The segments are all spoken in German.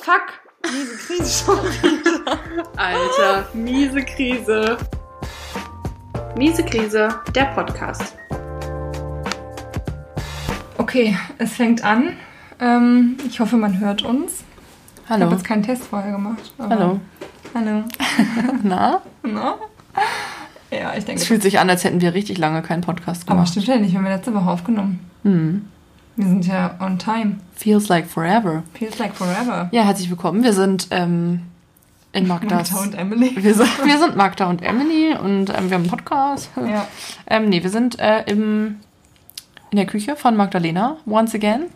Fuck! Miese Krise schon wieder. Alter, miese Krise. Miese Krise, der Podcast. Okay, es fängt an. Ähm, ich hoffe, man hört uns. Ich habe Hallo. jetzt keinen Test vorher gemacht. aber- Hallo. Hallo. Na? Na? Ja, ich denke. Es fühlt sich an, als hätten wir richtig lange keinen Podcast Aber gemacht. stimmt ja nicht, wir haben letzte Woche aufgenommen. Hm. Wir sind ja on time. Feels like forever. Feels like forever. Ja, herzlich willkommen. Wir sind ähm, in Magdas. Magda und Emily. wir, sind, wir sind Magda und Emily und ähm, wir haben einen Podcast. Ja. Ähm, nee, wir sind äh, im, in der Küche von Magdalena, once again.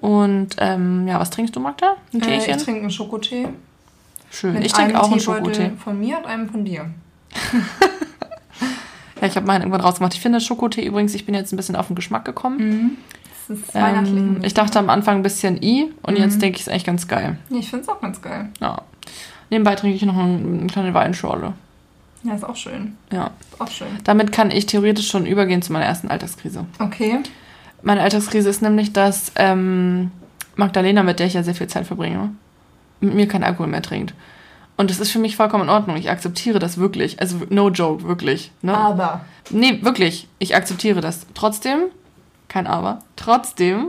Und ähm, ja, was trinkst du, Magda? Ein Äh, ich trinke einen Schokotee. Schön. Mit Ich trinke auch einen Schokotee. Von mir und einem von dir. Ja, ich habe meinen irgendwann rausgemacht. Ich finde Schokotee übrigens, ich bin jetzt ein bisschen auf den Geschmack gekommen. Mhm. Das ist weihnachtlich. Ähm, ich dachte am Anfang ein bisschen i und Mhm. jetzt denke ich es eigentlich ganz geil. Ich finde es auch ganz geil. Ja. Nebenbei trinke ich noch ein- eine kleine Weinschorle. Ja, ist auch schön. Ja. Ist auch schön. Damit kann ich theoretisch schon übergehen zu meiner ersten Alltagskrise. Okay. Meine Alltagskrise ist nämlich, dass ähm, Magdalena, mit der ich ja sehr viel Zeit verbringe, mit mir keinen Alkohol mehr trinkt. Und das ist für mich vollkommen in Ordnung. Ich akzeptiere das wirklich. Also no joke, wirklich. Ne? Aber. Nee, wirklich. Ich akzeptiere das. Trotzdem, kein Aber, trotzdem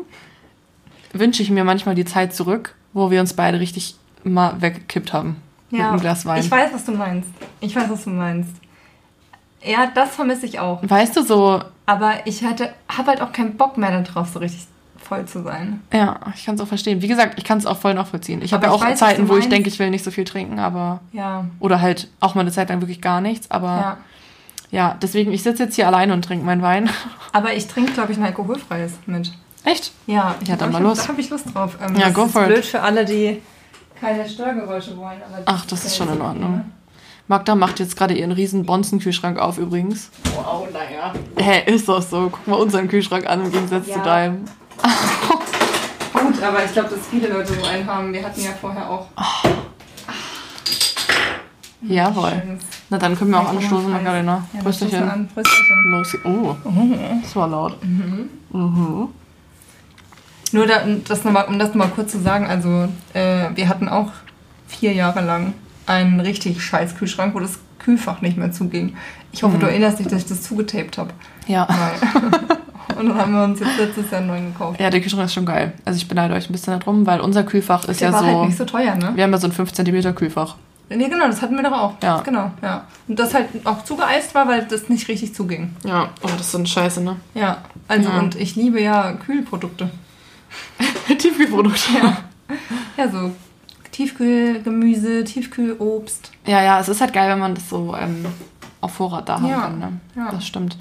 wünsche ich mir manchmal die Zeit zurück, wo wir uns beide richtig mal weggekippt haben. Mit Ja, einem Glas Wein. ich weiß, was du meinst. Ich weiß, was du meinst. Ja, das vermisse ich auch. Weißt du, so, Aber ich hatte, habe halt auch keinen Bock mehr darauf, so richtig voll zu sein. ja, ich kann es auch verstehen. Wie gesagt, ich kann es auch voll nachvollziehen. Ich habe ja ich auch weiß, Zeiten, wo ich denke, ich will nicht so viel trinken, aber. Ja, Oder halt auch mal eine Zeit lang wirklich gar nichts. Aber ja, ja. deswegen, ich sitze jetzt hier alleine und trinke meinen Wein. Aber ich trinke, glaube ich, ein alkoholfreies mit. Echt? Ja, Ja, dann ich mal los. Da habe ich Lust drauf. Ähm, Ja, das go ist for it. blöd für alle, die keine Störgeräusche wollen. aber Ach, das ist schon in ja Ordnung. Magda macht jetzt gerade ihren riesen Bonzen-Kühlschrank auf übrigens. Wow, naja. Hä, ist doch so. Guck mal unseren Kühlschrank an im Gegensatz Ja. zu deinem. Gut, aber ich glaube, dass viele Leute so einen haben. Wir hatten ja vorher auch. Jawohl. schönes Na dann können wir auch anstoßen, Magdalena. Ja, Prösterchen. an. Prösterchen. Los. Oh, das war laut. Mhm. Nur da, das noch mal, um das nochmal kurz zu sagen, also äh, wir hatten auch vier Jahre lang einen richtig scheiß Kühlschrank, wo das Kühlfach nicht mehr zuging. Ich hoffe, du erinnerst dich, dass ich das zugetaped habe. Ja. Und dann haben wir uns jetzt letztes Jahr einen neuen gekauft. Ja, der Kühlschrank ist schon geil. Also ich beneide euch ein bisschen darum, weil unser Kühlfach ist Der ja war so. halt nicht so teuer, ne? Wir haben ja so ein 5 cm Kühlfach. Nee, genau, das hatten wir doch auch. Ja. Genau, ja. Und das halt auch zugeeist war, weil das nicht richtig zuging. Ja, oh, das ist so eine Scheiße, ne? Ja, also Ja. und ich liebe ja Kühlprodukte. Tiefkühlprodukte. Ja. Ja, so Tiefkühlgemüse, Tiefkühlobst. Ja, ja, es ist halt geil, wenn man das so ähm, auf Vorrat da haben Ja, kann, ne? ja. Das stimmt.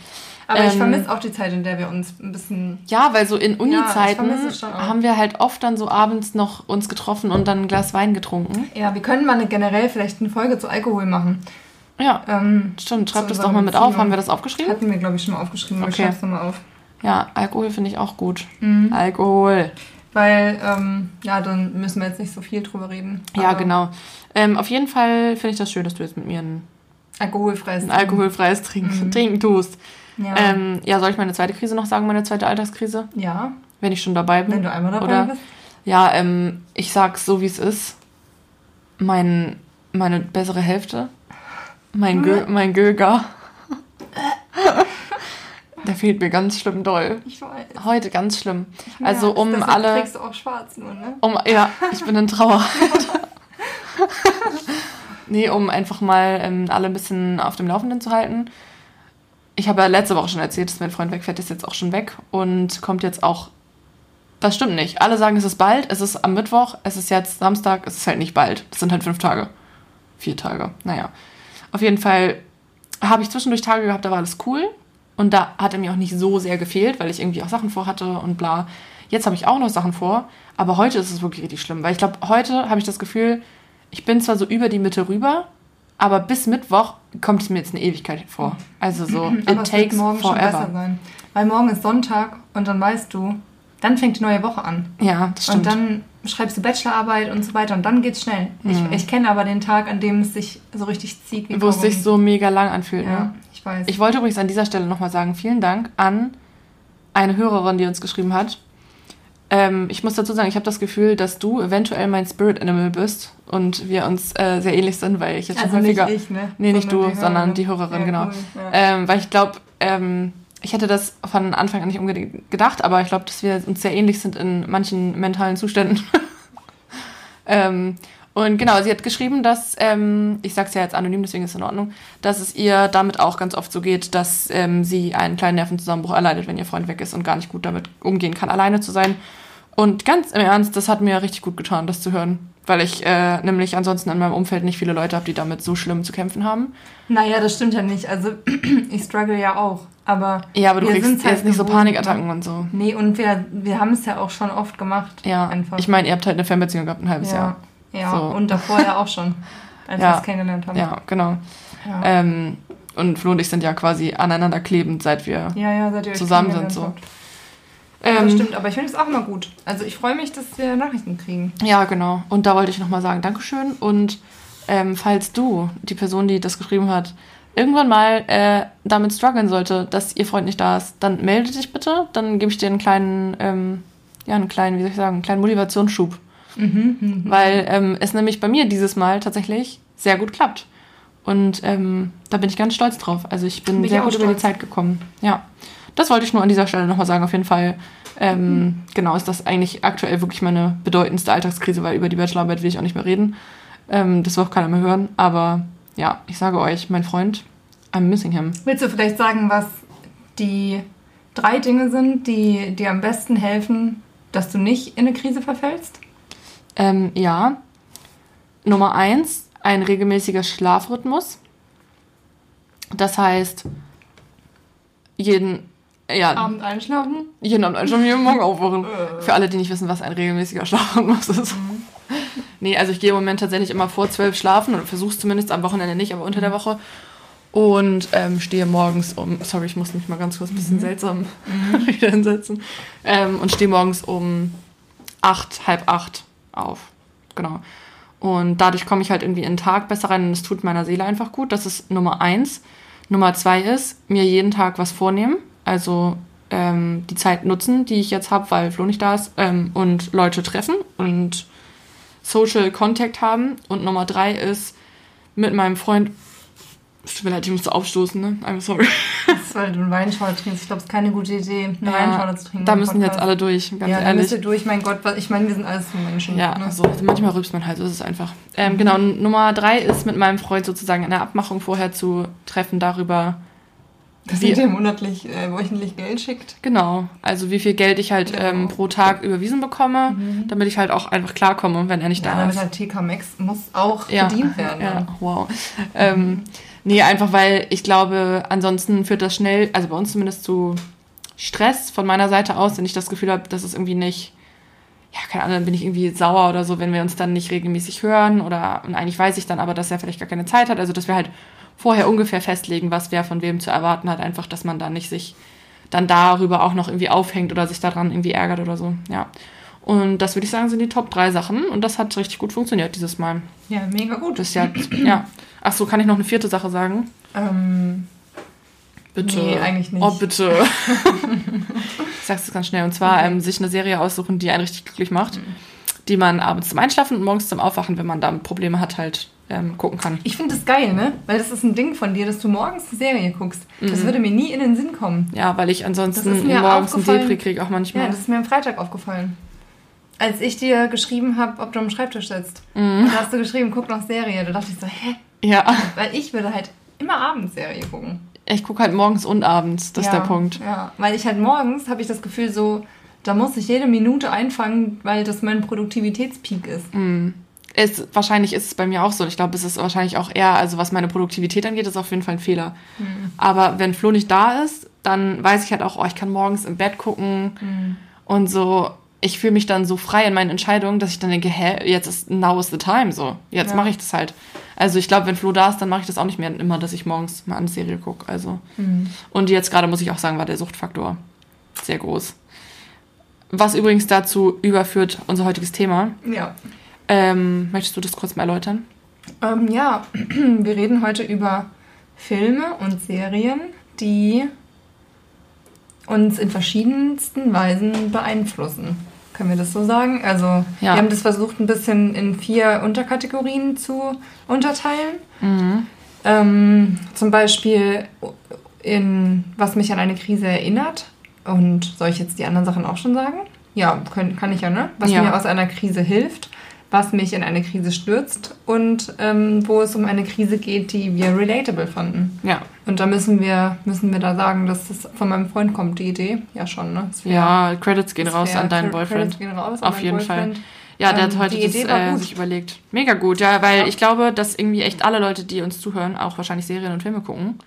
Aber ich Ähm, vermisse auch die Zeit, in der wir uns ein bisschen Ja, weil so in Uni-Zeiten auch. haben wir halt oft dann so abends noch uns getroffen und dann ein Glas Wein getrunken. Ja, wir können mal eine, generell vielleicht eine Folge zu Alkohol machen. Ja, Ähm, stimmt. Schreib das doch mal mit Beziehung. auf. Haben wir das aufgeschrieben? hatten wir, glaube ich, schon mal aufgeschrieben, Okay. ich schreib's nochmal auf. Ja, Alkohol finde ich auch gut. Mhm. Alkohol. Weil, ähm, ja, dann müssen wir jetzt nicht so viel drüber reden. Ja, genau. Ähm, auf jeden Fall finde ich das schön, dass du jetzt mit mir ein, Alkoholfreies. ein alkoholfreies Trinken, Mhm. Trinken tust. Ja. Ähm, ja, soll ich meine zweite Krise noch sagen, meine zweite Alltagskrise? ja, Wenn ich schon dabei bin. wenn du einmal dabei Oder? bist. Ja, ähm, ich sag's so, wie es ist. Mein, meine bessere Hälfte. Mein, Gö mein Göger. Der fehlt mir ganz schlimm doll. Ich weiß. Heute ganz schlimm. Also Ja, um deshalb alle... trägst du auch schwarz nur, ne? Um, ja, ich bin in Trauer. nee, um einfach mal ähm, alle ein bisschen auf dem Laufenden zu halten. Ich habe ja letzte Woche schon erzählt, dass mein Freund wegfährt, ist jetzt auch schon weg und kommt jetzt auch. Das stimmt nicht. Alle sagen, es ist bald, es ist am Mittwoch, es ist jetzt Samstag, es ist halt nicht bald. Das sind halt fünf Tage. Vier Tage. Naja. Auf jeden Fall habe ich zwischendurch Tage gehabt, da war alles cool. Und da hat er mir auch nicht so sehr gefehlt, weil ich irgendwie auch Sachen vorhatte und bla. Jetzt habe ich auch noch Sachen vor, aber heute ist es wirklich richtig schlimm, weil ich glaube, heute habe ich das Gefühl, ich bin zwar so über die Mitte rüber, aber bis Mittwoch kommt es mir jetzt eine Ewigkeit vor. Also so, Aber it es wird takes morgen schon besser forever. sein. Weil morgen ist Sonntag und dann weißt du, dann fängt die neue Woche an. Ja, das Und stimmt. dann schreibst du Bachelorarbeit und so weiter und dann geht's schnell. Mhm. Ich, ich kenne aber den Tag, an dem es sich so richtig zieht. Wie Wo es sich so mega lang anfühlt. Ja, Ne? ich Ich weiß. Ich wollte übrigens an dieser Stelle nochmal sagen, vielen Dank an eine Hörerin, die uns geschrieben hat. Ähm, ich muss dazu sagen, ich habe das Gefühl, dass du eventuell mein Spirit Animal bist und wir uns äh, sehr ähnlich sind, weil ich jetzt Also schon nicht häufiger. ich, ne? Nee, nicht Sondern du, die sondern die Hörerin, Ja, genau. cool, ja. Ähm, weil ich glaube, ähm, ich hätte das von Anfang an nicht unbedingt gedacht, aber ich glaube, dass wir uns sehr ähnlich sind in manchen mentalen Zuständen. ähm, und genau, sie hat geschrieben, dass, ähm, ich sag's ja jetzt anonym, deswegen ist es in Ordnung, dass es ihr damit auch ganz oft so geht, dass ähm, sie einen kleinen Nervenzusammenbruch erleidet, wenn ihr Freund weg ist und gar nicht gut damit umgehen kann, alleine zu sein. Und ganz im Ernst, das hat mir richtig gut getan, das zu hören. Weil ich äh, nämlich ansonsten in meinem Umfeld nicht viele Leute habe, die damit so schlimm zu kämpfen haben. Naja, das stimmt ja nicht. Also ich struggle ja auch. Aber Ja, aber du wir kriegst halt jetzt nicht so Panikattacken und so. Nee, und wir, wir haben es ja auch schon oft gemacht. Ja, Einfach. ich meine, ihr habt halt eine Fernbeziehung gehabt, ein halbes ja. Jahr. Ja, So. und davor ja auch schon, als Ja. wir es kennengelernt haben. Ja, genau. ja. Ähm, und Flo und ich sind ja quasi aneinander klebend, seit wir. ja, ja, seid ihr zusammen sind so. habt. Ja, das Ähm, stimmt, aber ich finde es auch immer gut. Also ich freue mich, dass wir Nachrichten kriegen. ja, genau. Und da wollte ich nochmal sagen, Dankeschön. Und ähm, falls du, die Person, die das geschrieben hat, irgendwann mal äh, damit strugglen sollte, dass ihr Freund nicht da ist, dann melde dich bitte. Dann gebe ich dir einen kleinen, ähm, ja, einen kleinen, wie soll ich sagen, einen kleinen Motivationsschub. Mhm. Weil ähm, es nämlich bei mir dieses Mal tatsächlich sehr gut klappt. Und ähm, da bin ich ganz stolz drauf. Also ich bin, Bin sehr gut über die stolz. Zeit gekommen. Ja. Das wollte ich nur an dieser Stelle nochmal sagen. Auf jeden Fall, ähm, Mhm. genau, ist das eigentlich aktuell wirklich meine bedeutendste Alltagskrise, weil über die Bachelorarbeit will ich auch nicht mehr reden. Ähm, das will auch keiner mehr hören. Aber ja, ich sage euch, mein Freund, I'm missing him. Willst du vielleicht sagen, was die drei Dinge sind, die dir am besten helfen, dass du nicht in eine Krise verfällst? Ähm, ja. Nummer eins, ein regelmäßiger Schlafrhythmus. Das heißt, jeden, ja, Abend einschlafen? jeden Abend schon jeden Morgen aufwachen. Für alle, die nicht wissen, was ein regelmäßiger Schlafrhythmus ist. Nee, also ich gehe im Moment tatsächlich immer vor zwölf schlafen oder versuche es zumindest am Wochenende nicht, aber unter der Woche. Und ähm, stehe morgens um, sorry, ich muss mich mal ganz kurz ein bisschen seltsam wieder hinsetzen. Ähm, und stehe morgens um acht, halb acht auf. Genau. Und dadurch komme ich halt irgendwie in den Tag besser rein und es tut meiner Seele einfach gut. Das ist Nummer eins. Nummer zwei ist, mir jeden Tag was vornehmen. Also ähm, die Zeit nutzen, die ich jetzt habe, weil Flo nicht da ist. Ähm, und Leute treffen und Social Contact haben. Und Nummer drei ist, mit meinem Freund. Es tut mir leid, ich musste aufstoßen, ne? I'm sorry. Das ist, weil du einen Weinschorle trinkst. Ich glaube, es ist keine gute Idee, eine Ja, Weinschorle zu trinken. Da müssen jetzt alle durch, ganz ja, ehrlich. ihr durch, mein Gott, ich meine, wir sind alles nur Menschen. Ja, ne? also manchmal rübst man halt, so ist es einfach. Ähm, genau, und Nummer drei ist mit meinem Freund sozusagen eine Abmachung vorher zu treffen darüber, Dass wir- ihr monatlich, äh, wöchentlich Geld schickt. genau, also wie viel Geld ich halt Genau. ähm, pro Tag überwiesen bekomme, damit ich halt auch einfach klarkomme, wenn er nicht Ja, da damit ist. halt TK Max muss auch Ja, bedient werden. Ja, wow. Ähm, nee, einfach weil ich glaube, ansonsten führt das schnell, also bei uns zumindest zu Stress von meiner Seite aus, wenn ich das Gefühl habe, dass es irgendwie nicht, ja, keine Ahnung, dann bin ich irgendwie sauer oder so, wenn wir uns dann nicht regelmäßig hören oder und eigentlich weiß ich dann aber, dass er vielleicht gar keine Zeit hat, also dass wir halt vorher ungefähr festlegen, was wer von wem zu erwarten hat, einfach, dass man da nicht sich dann darüber auch noch irgendwie aufhängt oder sich daran irgendwie ärgert oder so, ja. Und das würde ich sagen, sind die Top drei Sachen und das hat richtig gut funktioniert dieses Mal. Ja, mega gut. Das ist ja, ja. Ach so, kann ich noch eine vierte Sache sagen? Ähm, Bitte. Nee, eigentlich nicht. Oh, bitte. ich sag's jetzt ganz schnell. Und zwar ähm, sich eine Serie aussuchen, die einen richtig glücklich macht, Mhm. die man abends zum Einschlafen und morgens zum Aufwachen, wenn man da Probleme hat, halt ähm, gucken kann. ich finde das geil, ne? Weil das ist ein Ding von dir, dass du morgens eine Serie guckst. Mhm. Das würde mir nie in den Sinn kommen. Ja, weil ich ansonsten morgens einen. Depri kriege, auch manchmal. Ja, das ist mir am Freitag aufgefallen. Als ich dir geschrieben habe, ob du am Schreibtisch sitzt. Mhm. Da hast du geschrieben, guck noch Serie. Da dachte ich so, hä? ja. Weil ich würde halt immer abends Serie gucken. ich gucke halt morgens und abends, das ja, ist der Punkt. Ja, weil ich halt morgens habe ich das Gefühl so, da muss ich jede Minute einfangen, weil das mein Produktivitätspeak ist. Mhm. Es, wahrscheinlich ist es bei mir auch so. Ich glaube, es ist wahrscheinlich auch eher, also was meine Produktivität angeht, ist auf jeden Fall ein Fehler. Mhm. Aber wenn Flo nicht da ist, dann weiß ich halt auch, oh, ich kann morgens im Bett gucken Mhm. und so. Ich fühle mich dann so frei in meinen Entscheidungen, dass ich dann denke, hä, jetzt ist now is the time, so. Jetzt Ja. mache ich das halt. Also ich glaube, wenn Flo da ist, dann mache ich das auch nicht mehr immer, dass ich morgens mal eine Serie gucke. Also. Mhm. Und jetzt gerade muss ich auch sagen, war der Suchtfaktor sehr groß. Was übrigens dazu überführt, unser heutiges Thema. Ja. Ähm, möchtest du das kurz mal erläutern? Ähm, ja, wir reden heute über Filme und Serien, die uns in verschiedensten Weisen beeinflussen. Können wir das so sagen? Also Ja. wir haben das versucht, ein bisschen in vier Unterkategorien zu unterteilen. Mhm. Ähm, zum Beispiel in was mich an eine Krise erinnert. Und soll ich jetzt die anderen Sachen auch schon sagen? Ja, können, kann ich ja, ne? Was Ja. mir aus einer Krise hilft, was mich in eine Krise stürzt und ähm, wo es um eine Krise geht, die wir relatable fanden. Ja. Und da müssen wir, müssen wir da sagen, dass das von meinem Freund kommt, die Idee. Ja, schon, ne? Wär- Ja, Credits gehen raus an deinen Credits Boyfriend. gehen raus Auf jeden Boyfriend. Fall. Ja, der Ähm, hat heute die das äh, sich überlegt. Mega gut, ja, weil Ja. ich glaube, dass irgendwie echt alle Leute, die uns zuhören, auch wahrscheinlich Serien und Filme gucken.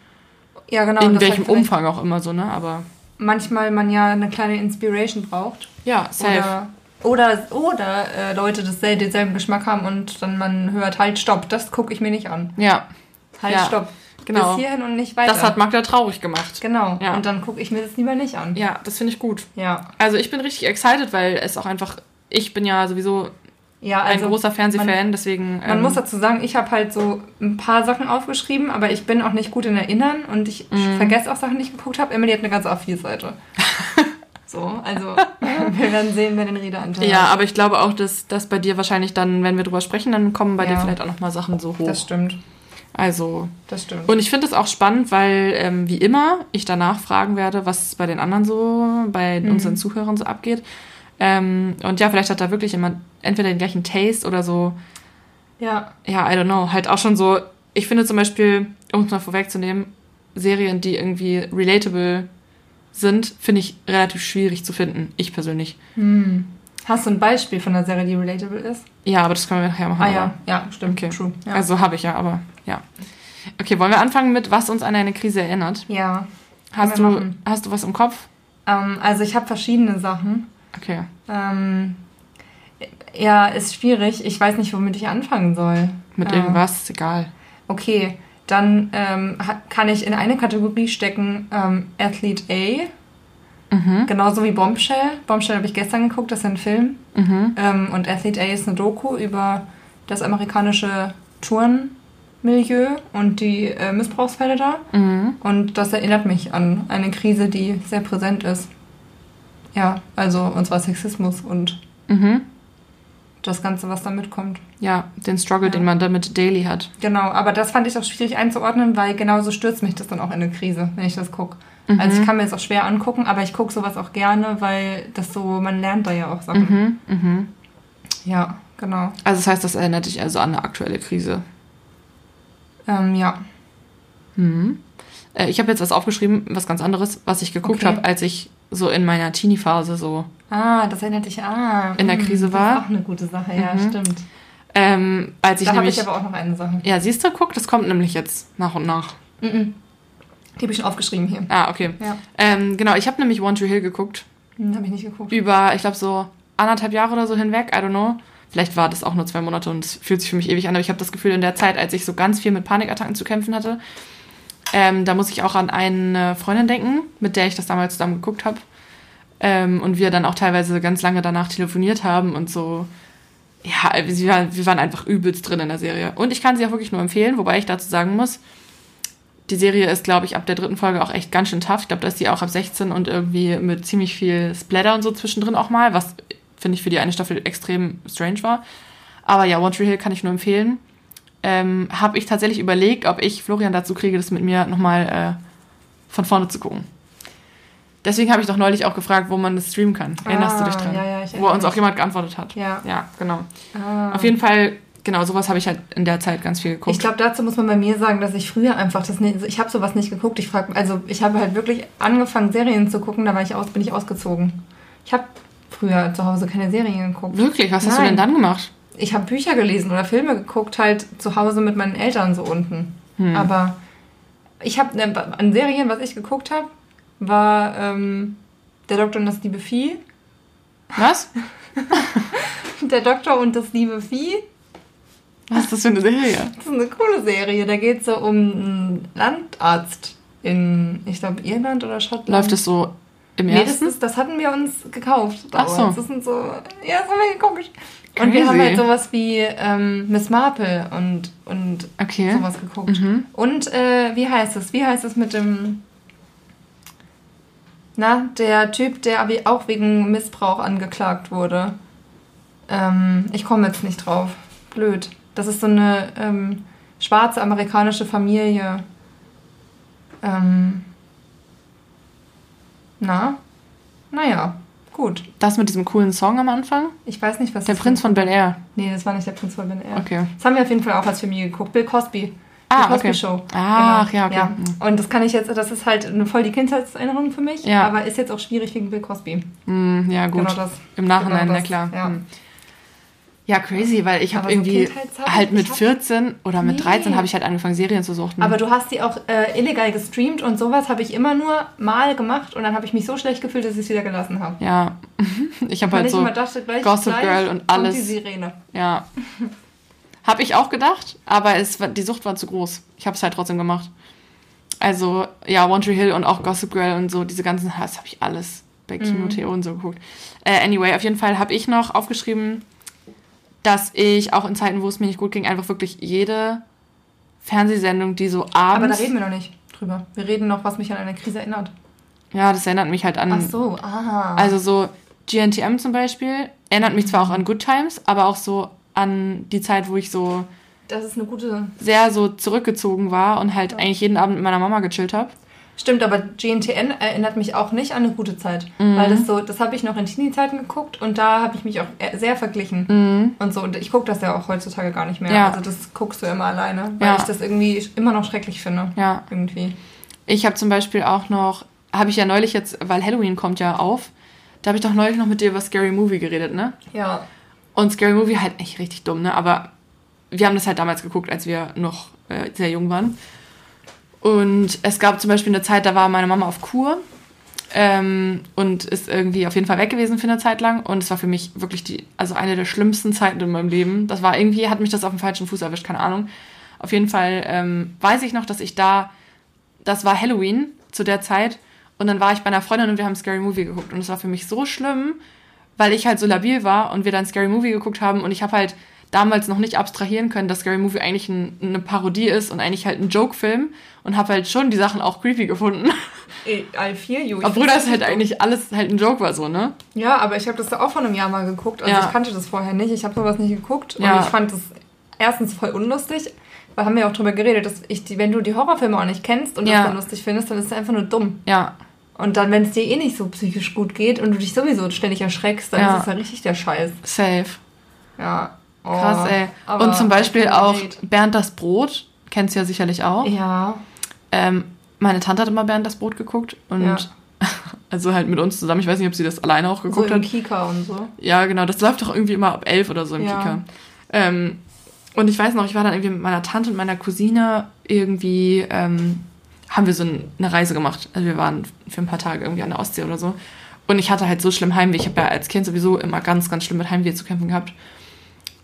Ja, genau. In welchem Umfang auch immer so, ne? Aber Manchmal man ja eine kleine Inspiration braucht. ja, safe. Oder, oder, oder äh, Leute das sel- denselben Geschmack haben und dann man hört, halt, stopp, das gucke ich mir nicht an. ja, Halt, Ja, stopp. genau. Bis hierhin und nicht weiter. Das hat Magda traurig gemacht. Genau. Ja. Und dann gucke ich mir das lieber nicht an. Ja, das finde ich gut. Ja. Also ich bin richtig excited, weil es auch einfach, ich bin ja sowieso Ja, ein also. großer Fernsehfan, man- deswegen. Man ähm, muss dazu sagen, ich habe halt so ein paar Sachen aufgeschrieben, aber ich bin auch nicht gut in Erinnern und ich Mhm. vergesse auch Sachen, die ich geguckt habe. Emily hat eine ganze A4-Seite. so, also wir werden sehen, wer den Redeanteil ja, aber ich glaube auch, dass das bei dir wahrscheinlich dann, wenn wir drüber sprechen, dann kommen bei Ja. dir vielleicht auch nochmal Sachen so hoch. Das stimmt. also. Das stimmt. Und ich finde es auch spannend, weil, ähm, wie immer, ich danach fragen werde, was bei den anderen so, bei Mhm. unseren Zuhörern so abgeht. Ähm, und ja, vielleicht hat da wirklich jemand entweder den gleichen Taste oder so, ja. ja, I don't know, halt auch schon so, ich finde zum Beispiel, um es mal vorwegzunehmen, Serien, die irgendwie relatable sind, finde ich relativ schwierig zu finden. Ich persönlich. Hm. Hast du ein Beispiel von einer Serie, die relatable ist? Ja, aber das können wir nachher machen. Ah aber- ja, ja, stimmt. Okay. True. Ja. Also habe ich ja, aber ja. Okay, wollen wir anfangen mit, was uns an eine Krise erinnert? ja. Hast du, machen. hast du was im Kopf? Ähm, also ich habe verschiedene Sachen. Okay. Ähm, ja, ist schwierig. Ich weiß nicht, womit ich anfangen soll. Mit Ähm, irgendwas, egal. Okay, dann ähm, kann ich in eine Kategorie stecken ähm, Athlete A, Mhm. genauso wie Bombshell. Bombshell habe ich gestern geguckt, das ist ein Film. Mhm. Ähm, und Athlete A ist eine Doku über das amerikanische Turnmilieu und die äh, Missbrauchsfälle da. Mhm. Und das erinnert mich an eine Krise, die sehr präsent ist. Ja, also und zwar Sexismus und Mhm. Das Ganze, was da mitkommt. Ja, den Struggle, Ja. den man damit daily hat. Genau, aber das fand ich auch schwierig einzuordnen, weil genauso stürzt mich das dann auch in eine Krise, wenn ich das gucke. Mhm. Also ich kann mir das auch schwer angucken, aber ich gucke sowas auch gerne, weil das so, man lernt da ja auch Sachen. Mhm. Mhm. Ja, genau. Also das heißt, das erinnert dich also an eine aktuelle Krise. Ähm, ja. Mhm. Äh, ich habe jetzt was aufgeschrieben, was ganz anderes, was ich geguckt Okay. habe, als ich so in meiner Teenie-Phase so. Ah, das erinnert dich ah, In der hm, Krise das war? ist auch eine gute Sache, ja, Mhm. stimmt. Ähm, als ich da habe ich aber auch noch eine Sache. ja, siehst du, guck, das kommt nämlich jetzt nach und nach. Mhm. Die habe ich schon aufgeschrieben hier. Ah, okay. Ja, Ähm, genau, ich habe nämlich One Tree Hill geguckt. hm, habe ich nicht geguckt. Über, ich glaube, so anderthalb Jahre oder so hinweg, I don't know. Vielleicht war das auch nur zwei Monate und es fühlt sich für mich ewig an, aber ich habe das Gefühl, in der Zeit, als ich so ganz viel mit Panikattacken zu kämpfen hatte, ähm, da muss ich auch an eine Freundin denken, mit der ich das damals zusammen geguckt habe. Ähm, und wir dann auch teilweise ganz lange danach telefoniert haben und so. Ja, wir waren, einfach übelst drin in der Serie. Und ich kann sie auch wirklich nur empfehlen, wobei ich dazu sagen muss, die Serie ist, glaube ich, ab der dritten Folge auch echt ganz schön tough. Ich glaube, da ist die auch ab 16 und irgendwie mit ziemlich viel Splatter und so zwischendrin auch mal, was finde ich für die eine Staffel extrem strange war. Aber ja, One Tree Hill kann ich nur empfehlen. Ähm, Habe ich tatsächlich überlegt, ob ich Florian dazu kriege, das mit mir nochmal äh, von vorne zu gucken. Deswegen habe ich doch neulich auch gefragt, wo man das streamen kann. Erinnerst du dich Ah, dran? ja, ja, ich wo uns auch jemand geantwortet hat. Ja. Ja, genau. Ah. Auf jeden Fall, genau, sowas habe ich halt in der Zeit ganz viel geguckt. Ich glaube, dazu muss man bei mir sagen, dass ich früher einfach das nicht, ich habe sowas nicht geguckt. Ich frage, also ich habe halt wirklich angefangen Serien zu gucken, da war ich aus, bin ich ausgezogen. Ich habe früher zu Hause keine Serien geguckt. Wirklich? Was hast du Nein. denn dann gemacht? Ich habe Bücher gelesen oder Filme geguckt, halt zu Hause mit meinen Eltern so unten. Hm. Aber ich habe ne, an Serien, was ich geguckt habe, war ähm, der Doktor und das liebe Vieh. Was? Der Doktor und das liebe Vieh. Was ist das für eine Serie? Das ist eine coole Serie. Da geht es so um einen Landarzt in, ich glaube, Irland oder Schottland. Läuft es so Im Nee, das, ersten? ist, das hatten wir uns gekauft. Ach so. Das sind so, ja, das haben wir geguckt. Und wir Crazy. haben halt sowas wie ähm, Miss Marple und, und Okay. sowas geguckt. Mhm. Und äh, wie heißt es? Wie heißt es mit dem. Na, der Typ, der auch wegen Missbrauch angeklagt wurde. Ähm, ich komme jetzt nicht drauf. Blöd. Das ist so eine ähm, schwarze amerikanische Familie. Ähm, na? Naja, gut. Das mit diesem coolen Song am Anfang? Ich weiß nicht, was Der Prinz von Bel Air. Nee, das war nicht der Prinz von Ben Air. Okay. Das haben wir auf jeden Fall auch als Familie geguckt. Bill Cosby. Ah, die Cosby okay. Show. Ach, Genau. ja, okay. Mhm. Und das kann ich jetzt, das ist halt eine voll die Kindheitserinnerung für mich, Ja. aber ist jetzt auch schwierig wegen Bill Cosby. Hm, ja, gut. Genau das. Im Nachhinein, Genau na das, klar. ja. Hm. Ja, crazy, weil ich habe so irgendwie Kindheitssachen, halt mit ich hab- 14 oder mit Nee. 13 habe ich halt angefangen, Serien zu suchten. Aber du hast die auch äh, illegal gestreamt und sowas habe ich immer nur mal gemacht und dann habe ich mich so schlecht gefühlt, dass ich es wieder gelassen habe. ja, ich habe halt ich so, dachte, gleich, Gossip Girl und alles. die Sirene. ja. Habe ich auch gedacht, aber es die Sucht war zu groß. Ich habe es halt trotzdem gemacht. Also, ja, One Tree Hill und auch Gossip Girl und so, diese ganzen, das habe ich alles bei Kino, Theo und so geguckt. Äh, anyway, auf jeden Fall habe ich noch aufgeschrieben, dass ich auch in Zeiten, wo es mir nicht gut ging, einfach wirklich jede Fernsehsendung, die so Aber abends... da reden wir noch nicht drüber. Wir reden noch, was mich an eine Krise erinnert. Ja, das erinnert mich halt an... Ach so, ah. Also so GNTM zum Beispiel erinnert mich zwar auch an Good Times, aber auch so an die Zeit, wo ich so das ist eine gute... sehr so zurückgezogen war und halt eigentlich jeden Abend mit meiner Mama gechillt habe. Stimmt, aber GNTN erinnert mich auch nicht an eine gute Zeit. Mhm. Weil das so, das habe ich noch in Teenie-Zeiten geguckt und da habe ich mich auch e- sehr verglichen. Und so, und ich gucke das ja auch heutzutage gar nicht mehr. Mhm. Ja. Also das guckst du immer alleine, weil Ja. ich das irgendwie immer noch schrecklich finde. Ja. Irgendwie. Ich habe zum Beispiel auch noch, habe ich ja neulich jetzt, weil Halloween kommt ja auf, da habe ich doch neulich noch mit dir über Scary Movie geredet, ne? Ja. Und Scary Movie halt echt richtig dumm, ne? Aber wir haben das halt damals geguckt, als wir noch äh, sehr jung waren. Und es gab zum Beispiel eine Zeit, da war meine Mama auf Kur ähm, und ist irgendwie auf jeden Fall weg gewesen für eine Zeit lang. Und es war für mich wirklich die, also eine der schlimmsten Zeiten in meinem Leben. Das war irgendwie, hat mich das auf dem falschen Fuß erwischt, keine Ahnung. Auf jeden Fall ähm, weiß ich noch, dass ich da, das war Halloween zu der Zeit. Und dann war ich bei einer Freundin und wir haben Scary Movie geguckt. Und es war für mich so schlimm, weil ich halt so labil war und wir dann Scary Movie geguckt haben und ich habe halt damals noch nicht abstrahieren können, dass Scary Movie eigentlich ein, eine Parodie ist und eigentlich halt ein Joke-Film und habe halt schon die Sachen auch creepy gefunden. I feel you. Ich Obwohl das halt eigentlich alles halt ein Joke war, so, ne? Ja, aber ich habe das auch vor einem Jahr mal geguckt. Also Ja. ich kannte das vorher nicht. Ich habe sowas nicht geguckt. Ja. Und ich fand das erstens voll unlustig. Weil haben wir auch drüber geredet, dass ich die, wenn du die Horrorfilme auch nicht kennst und Ja. das dann lustig findest, dann ist es einfach nur dumm. Ja, Und dann, wenn es dir eh nicht so psychisch gut geht und du dich sowieso ständig erschreckst, dann Ja. ist es ja richtig der Scheiß. safe. Ja. Oh, Krass, ey. aber Und zum Beispiel auch. Bernd das Brot, kennst du ja sicherlich auch. Ja. Ähm, meine Tante hat immer Bernd das Brot geguckt und Ja. also halt mit uns zusammen. Ich weiß nicht, ob sie das alleine auch So geguckt im hat. Kika und so. Ja, genau. Das läuft doch irgendwie immer ab elf oder so im Ja. Kika. Ähm, und ich weiß noch, ich war dann irgendwie mit meiner Tante und meiner Cousine irgendwie, ähm, haben wir so ein- eine Reise gemacht. Also wir waren für ein paar Tage irgendwie an der Ostsee oder so. Und ich hatte halt so schlimm Heimweh. Ich habe ja als Kind sowieso immer ganz, ganz schlimm mit Heimweh zu kämpfen gehabt.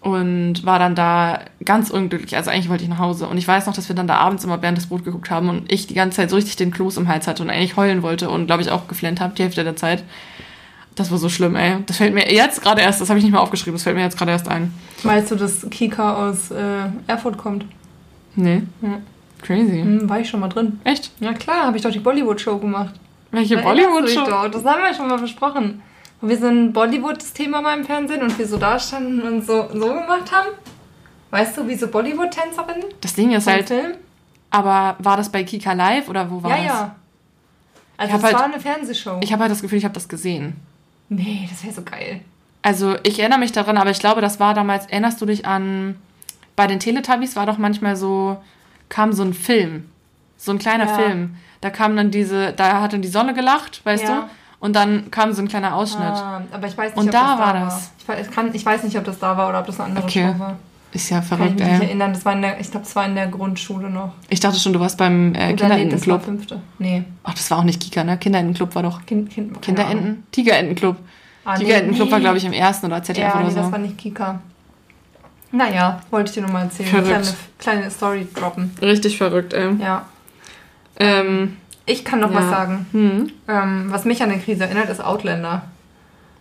Und war dann da ganz unglücklich. Also eigentlich wollte ich nach Hause. Und ich weiß noch, dass wir dann da abends immer während das Brot geguckt haben und ich die ganze Zeit so richtig den Kloß im Hals hatte und eigentlich heulen wollte und glaube ich auch geflennt habe, die Hälfte der Zeit. Das war so schlimm, ey. Das fällt mir jetzt gerade erst, das habe ich nicht mal aufgeschrieben, das fällt mir jetzt gerade erst ein. Weißt du, dass Kika aus äh, Erfurt kommt? Nee. Ja. Crazy. Hm, war ich schon mal drin. Echt? Ja klar, habe ich doch die Bollywood-Show gemacht. Welche Bollywood-Show? Das haben wir schon mal besprochen. Wo wir so ein Bollywood-Thema mal im Fernsehen und wir so da standen und so, so gemacht haben. Weißt du, wie so Bollywood-Tänzerinnen? Das Ding ist halt, Film? aber war das bei Kika Live oder wo war Ja, das? ja. Also Ich hab es halt- war eine Fernsehshow. Ich habe halt das Gefühl, ich habe das gesehen. nee, das wäre so geil. Also ich erinnere mich daran, aber ich glaube, das war damals, erinnerst du dich an, bei den Teletubbies war doch manchmal so, kam so ein Film, so ein kleiner Ja. Film. Da kam dann diese, da hat dann die Sonne gelacht, weißt Ja. du? Und dann kam so ein kleiner Ausschnitt. Ah, aber ich weiß nicht, Und ob da das war da das. Ich, weiß, ich, kann, ich weiß nicht, ob das da war oder ob das eine andere Okay. Show war. Ist ja Kann ich verrückt, mich nicht ey. erinnern. Das war in der, ich glaube, es war in der Grundschule noch. Ich dachte schon, du warst beim äh, Oder nee, das war Kinderentenclub. fünfte. Nee. Ach, das war auch nicht Kika, ne? Kinderentenclub war doch. Kind, kind. Kinderenten? Tigerentenclub. Ah, nee, Tigerentenclub war, nee. glaube ich, im ersten oder ZDF Ja, oder nee, so. das war nicht Kika. Naja, wollte ich dir nur mal erzählen. Verrückt. Kleine, kleine Story droppen. Richtig verrückt, ey. Ja. Ähm, Ich kann noch Ja. was sagen. Hm. Ähm, was mich an eine Krise erinnert, ist Outlander,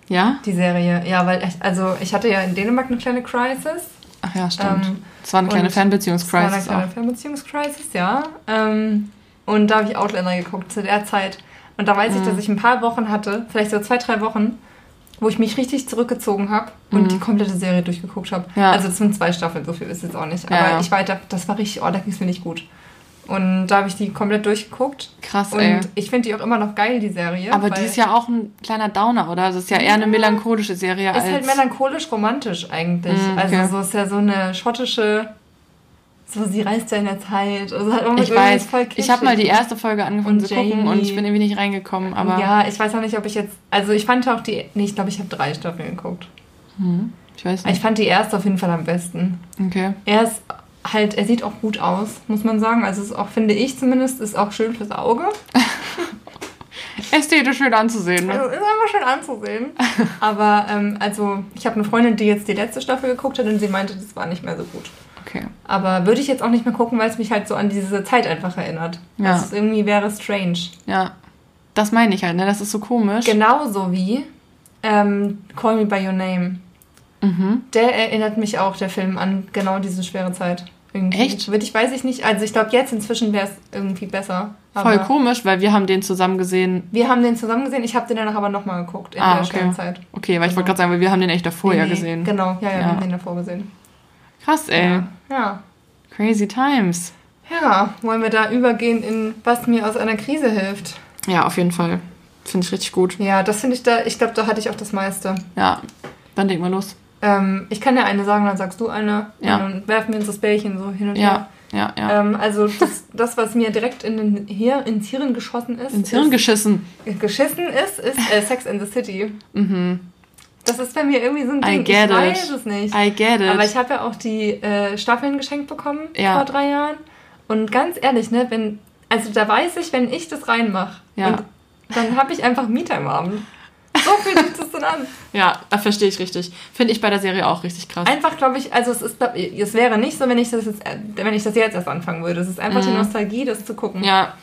Ja? die Serie. Ja, weil ich, also ich hatte ja in Dänemark eine kleine Crisis. Ach ja, stimmt. Ähm, Es war eine kleine und Das war eine kleine. Fernbeziehungskrisis, ja. Ähm, und da habe ich Outlander geguckt zu der Zeit. Und da weiß ich, Mhm. dass ich ein paar Wochen hatte, vielleicht so zwei, drei Wochen, wo ich mich richtig zurückgezogen habe und Mhm. die komplette Serie durchgeguckt habe. Ja. Also es sind zwei Staffeln, so viel ist jetzt auch nicht. Aber ja. ich weiter, das war richtig, oh, da ging es mir nicht gut. Und da habe ich die komplett durchgeguckt. Krass, Und ey. ich finde die auch immer noch geil, die Serie. Aber die ist ja auch ein kleiner Downer, oder? Das ist ja eher eine melancholische Serie Ist als... halt melancholisch-romantisch eigentlich. Mm, okay. Also so ist ja so eine schottische, so sie reist ja in der Zeit. Also irgendwie ich weiß, voll ich habe mal die kitschig. erste Folge angefangen Und zu gucken Jamie. und ich bin irgendwie nicht reingekommen, aber ja, ich weiß auch nicht, ob ich jetzt. Also ich fand auch die. Nee, ich glaube, ich habe drei Staffeln geguckt. hm, ich weiß Ich nicht. fand die erste auf jeden Fall am besten. Okay. Er ist halt, er sieht auch gut aus, muss man sagen. Also es ist auch, finde ich zumindest, ist auch schön fürs Auge. Ästhetisch schön anzusehen, Also ne? ist einfach schön anzusehen. Aber ähm, also ich habe eine Freundin, die jetzt die letzte Staffel geguckt hat und sie meinte, das war nicht mehr so gut. Okay. Aber würde ich jetzt auch nicht mehr gucken, weil es mich halt so an diese Zeit einfach erinnert. Ja. Also irgendwie wäre strange. Ja. Das meine ich halt, ne? Das ist so komisch. Genauso wie ähm, Call Me By Your Name. Mhm. Der erinnert mich auch, der Film, an genau diese schwere Zeit. Irgendwie. Echt? Ich, weiß ich nicht. Also ich glaube, jetzt inzwischen wäre es irgendwie besser. Voll komisch, weil wir haben den zusammen gesehen. Wir haben den zusammen gesehen. Ich habe den danach aber nochmal geguckt in Ah, der okay. schweren Zeit. Okay, weil ich wollte Genau. gerade sagen, weil wir haben den echt davor ja Nee, gesehen. Genau, ja, ja, Ja. wir haben den davor gesehen. Krass, ey. Ja. ja. Crazy times. Ja, wollen wir da übergehen in was mir aus einer Krise hilft? Ja, auf jeden Fall. Finde ich richtig gut. Ja, das finde ich da, ich glaube, da hatte ich auch das meiste. Ja, dann leg mal los. Ähm, ich kann ja eine sagen, dann sagst du eine. Ja. Und dann werfen wir uns das Bällchen so hin und her. Ja, ja. Ähm, also das, das, was mir direkt in den Hir ins Hirn geschossen ist, Ins Hirn geschissen. ist, geschissen ist, ist äh, Sex in the City. Mhm. Das ist bei mir irgendwie so ein I Ding. get ich weiß it. es nicht. I get it. Aber ich habe ja auch die äh, Staffeln geschenkt bekommen Ja. vor drei Jahren. Und ganz ehrlich, ne, wenn, also da weiß ich, wenn ich das reinmache, Ja. dann habe ich einfach Mieter im Abend. So fühlt sich das dann an. ja, da verstehe ich richtig. Finde ich bei der Serie auch richtig krass. Einfach, glaube ich, also es ist, glaub es wäre nicht so, wenn ich das jetzt, wenn ich das jetzt erst anfangen würde. Es ist einfach die Mhm. Nostalgie, das zu gucken. Ja,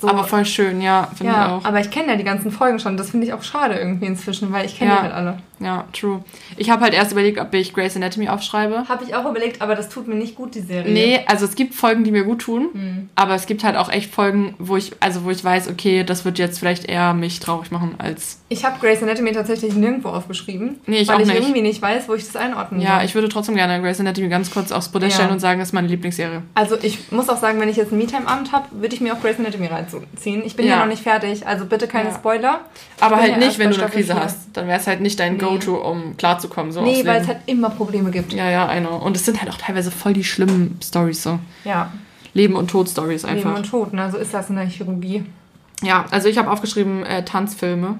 so, aber voll schön, ja, finde ich ja, auch. aber ich kenne ja die ganzen Folgen schon. Das finde ich auch schade irgendwie inzwischen, weil ich kenne Ja. die halt alle. Ja, true. Ich habe halt erst überlegt, ob ich Grey's Anatomy aufschreibe. Habe ich auch überlegt, aber das tut mir nicht gut, die Serie. Nee, also es gibt Folgen, die mir gut tun, Hm. aber es gibt halt auch echt Folgen, wo ich, also wo ich weiß, okay, das wird jetzt vielleicht eher mich traurig machen als. Ich habe Grey's Anatomy tatsächlich nirgendwo aufgeschrieben, Nee, ich weil auch ich nicht. irgendwie nicht weiß, wo ich das einordnen Ja, soll. ich würde trotzdem gerne Grey's Anatomy ganz kurz aufs Podest Ja. stellen und sagen, das ist meine Lieblingsserie. Also ich muss auch sagen, wenn ich jetzt einen Me-Time-Abend habe, würde ich mir auch Grey's Anatomy reinziehen. Ich bin ja, Ja. noch nicht fertig, also bitte keine Ja. Spoiler. Aber halt nicht, wenn du eine Krise hast. Dann wäre es halt nicht dein Nee. Go-To, um klarzukommen. So nee, weil Leben. es halt immer Probleme gibt. Ja, ja, know. Und es sind halt auch teilweise voll die schlimmen Stories so. Ja, Leben- und Tod-Stories Leben einfach. und Tod, ne? so ist das in der Chirurgie. Ja, also ich habe aufgeschrieben äh, Tanzfilme.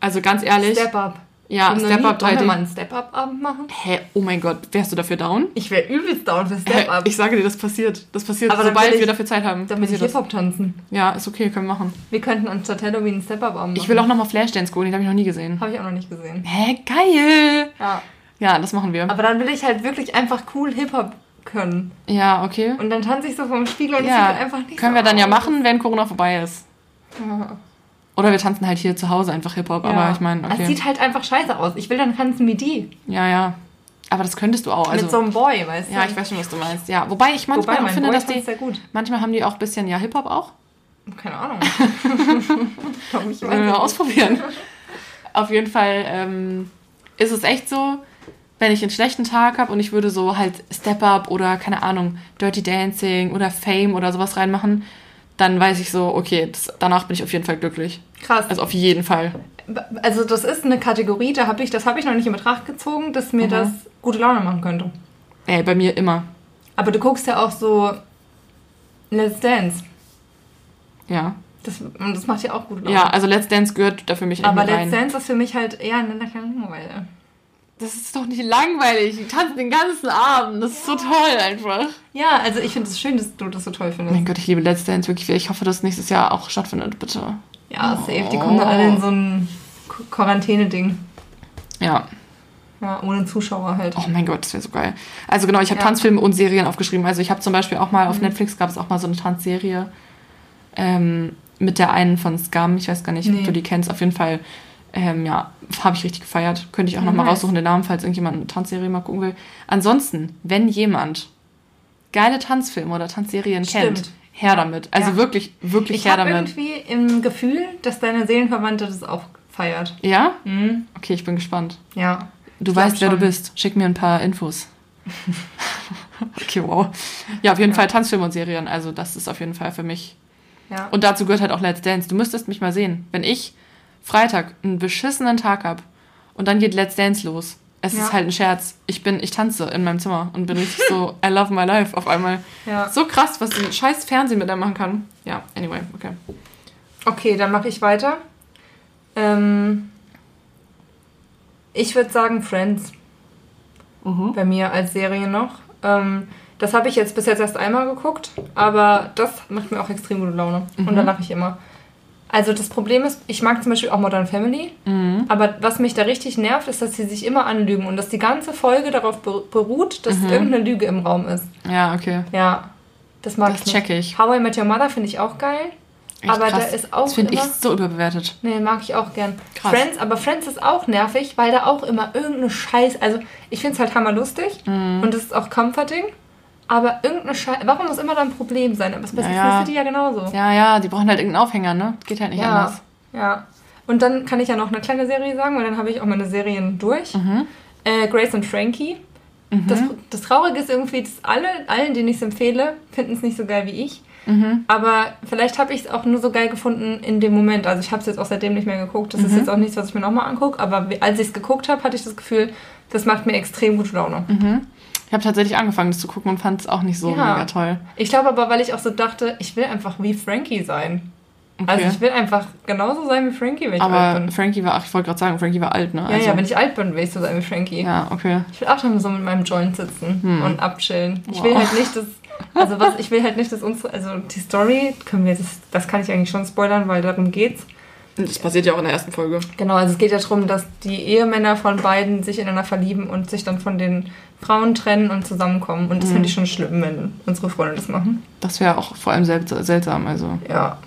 Also ganz ehrlich. Step Up. Ja, Ich hab noch Step nie- Up Wollen wir 3D. mal einen Step-Up-Abend machen? Hä, oh mein Gott, wärst du dafür down? Ich wäre übelst down für Step-Up. ich sage dir, das passiert. Das passiert, Aber sobald ich- wir dafür Zeit haben. Ich passiert das. Hip-Hop tanzen. Ja, ist okay, können wir machen. Wir könnten anstatt Halloween einen Step-Up-Abend machen. Ich will auch nochmal Flashdance gucken, den habe ich noch nie gesehen. Habe ich auch noch nicht gesehen. Hä, geil! Ja. Ja, das machen wir. Aber dann will ich halt wirklich einfach cool Hip-Hop können. Ja, okay. Und dann tanze ich so vom Spiegel und es Ja, sieht einfach nicht können so wir dann ja aus. machen, wenn Corona vorbei ist. Ja. Oder wir tanzen halt hier zu Hause einfach Hip-Hop, aber ich meine, Es okay. sieht halt einfach scheiße aus. Ich will dann tanzen wie die. Ja, ja. Aber das könntest du auch. Also, mit so einem Boy, weißt du? ja, ich weiß schon, was du meinst. Ja, wobei ich manchmal Wobei, auch mein finde, Boy dass die. sehr gut. Manchmal haben die auch ein bisschen, ja, Hip-Hop auch. Keine Ahnung. Warum ich Wollen wir es ausprobieren. Auf jeden Fall ähm, ist es echt so, wenn ich einen schlechten Tag habe und ich würde so halt Step Up oder keine Ahnung, Dirty Dancing oder Fame oder sowas reinmachen, dann weiß ich so, okay, das, danach bin ich auf jeden Fall glücklich. Krass. Also auf jeden Fall. Also das ist eine Kategorie, da habe ich, das habe ich noch nicht in Betracht gezogen, dass mir Mhm. das gute Laune machen könnte. Ey, bei mir immer. Aber du guckst ja auch so Let's Dance. Ja. Das, und das macht ja auch gute Laune. Ja, also Let's Dance gehört da für mich Aber Let's rein. Dance ist für mich halt eher eine Langeweile. Das ist doch nicht langweilig. Die tanzen den ganzen Abend. Das ist so toll einfach. Ja, also ich finde es schön, dass du das so toll findest. Mein Gott, ich liebe Let's Dance wirklich. Ich hoffe, dass nächstes Jahr auch stattfindet, bitte. Ja, safe. Die kommen dann alle in so ein Qu- Quarantäne-Ding. Ja. Ja, ohne Zuschauer halt. Oh mein Gott, das wäre so geil. Also genau, ich habe Ja. Mhm. Tanzfilme und Serien aufgeschrieben. Also ich habe zum Beispiel auch mal auf Netflix gab es auch mal so eine Tanzserie. Ähm, mit der einen von Scum, ich weiß gar nicht, Nee. ob du die kennst, auf jeden Fall, ähm, ja, habe ich richtig gefeiert. Könnte ich auch noch mal Nice. raussuchen, den Namen, falls irgendjemand eine Tanzserie mal gucken will. Ansonsten, wenn jemand geile Tanzfilme oder Tanzserien kennt, Stimmt. her damit. Also Ja. wirklich, wirklich Ich her habe damit. irgendwie im Gefühl, dass deine Seelenverwandte das auch feiert. Ja? Mhm. Okay, ich bin gespannt. Ja. Du Ich weißt, wer du bist. Schick mir ein paar Infos. okay, wow. Ja, auf jeden Fall Tanzfilme und Serien. Also das ist auf jeden Fall für mich. Ja. Und dazu gehört halt auch Let's Dance. Du müsstest mich mal sehen. Wenn ich Freitag einen beschissenen Tag hab und dann geht Let's Dance los. Es Ja. ist halt ein Scherz. Ich bin, ich tanze in meinem Zimmer und bin richtig so, I love my life auf einmal. ja. So krass, was ein scheiß Fernsehen mit einem machen kann. Ja, anyway, okay. Okay, dann mache ich weiter. Ähm, ich würde sagen Friends Mhm. bei mir als Serie noch. Ähm, das habe ich jetzt bis jetzt erst einmal geguckt, aber das macht mir auch extrem gute Laune. Und da lache ich immer. Also das Problem ist, ich mag zum Beispiel auch Modern Family, Mhm. aber was mich da richtig nervt, ist, dass sie sich immer anlügen und dass die ganze Folge darauf beru- beruht, dass irgendeine Lüge im Raum ist. Ja, okay. Ja, das mag Das ich nicht. check ich. How I Met Your Mother finde ich auch geil. Echt aber krass. da ist auch Das finde ich so überbewertet. Nee, mag ich auch gern. Krass. Friends, aber Friends ist auch nervig, weil da auch immer irgendeine Scheiß. Also, ich finde es halt hammerlustig Mhm. und es ist auch comforting. Aber irgendeine Scheiß. Warum muss immer da ein Problem sein? Aber es ist bei Ja, ja. City ja genauso. Ja, ja, die brauchen halt irgendeinen Aufhänger, ne? Geht halt nicht ja. anders. ja. Und dann kann ich ja noch eine kleine Serie sagen, weil dann habe ich auch meine Serien durch. Mhm. Äh, Grace und Frankie. Das, das Traurige ist irgendwie, dass alle, allen, denen ich es empfehle, finden es nicht so geil wie ich. Mhm. Aber vielleicht habe ich es auch nur so geil gefunden in dem Moment. Also ich habe es jetzt auch seitdem nicht mehr geguckt. Das Mhm. ist jetzt auch nichts, was ich mir nochmal angucke. Aber als ich es geguckt habe, hatte ich das Gefühl, das macht mir extrem gute Laune. Ich habe tatsächlich angefangen, das zu gucken und fand es auch nicht so Ja. mega toll. Ich glaube aber, weil ich auch so dachte, ich will einfach wie Frankie sein. Okay. Also ich will einfach genauso sein wie Frankie, wenn ich alt Aber bin. Frankie war, ach, ich wollte gerade sagen, Frankie war alt, ne? Ja, ja, wenn ich alt bin, will ich so sein wie Frankie. ja, okay. Ich will auch dann so mit meinem Joint sitzen und abchillen. Ich Wow. will halt nicht, dass. Also was, ich will halt nicht, dass unsere. Also die Story, können wir das, das kann ich eigentlich schon spoilern, weil darum geht's. Das passiert ja auch in der ersten Folge. Genau, also es geht ja darum, dass die Ehemänner von beiden sich ineinander verlieben und sich dann von den Frauen trennen und zusammenkommen. Und das finde ich schon schlimm, wenn unsere Freunde das machen. Das wäre auch vor allem sel seltsam. Also Ja.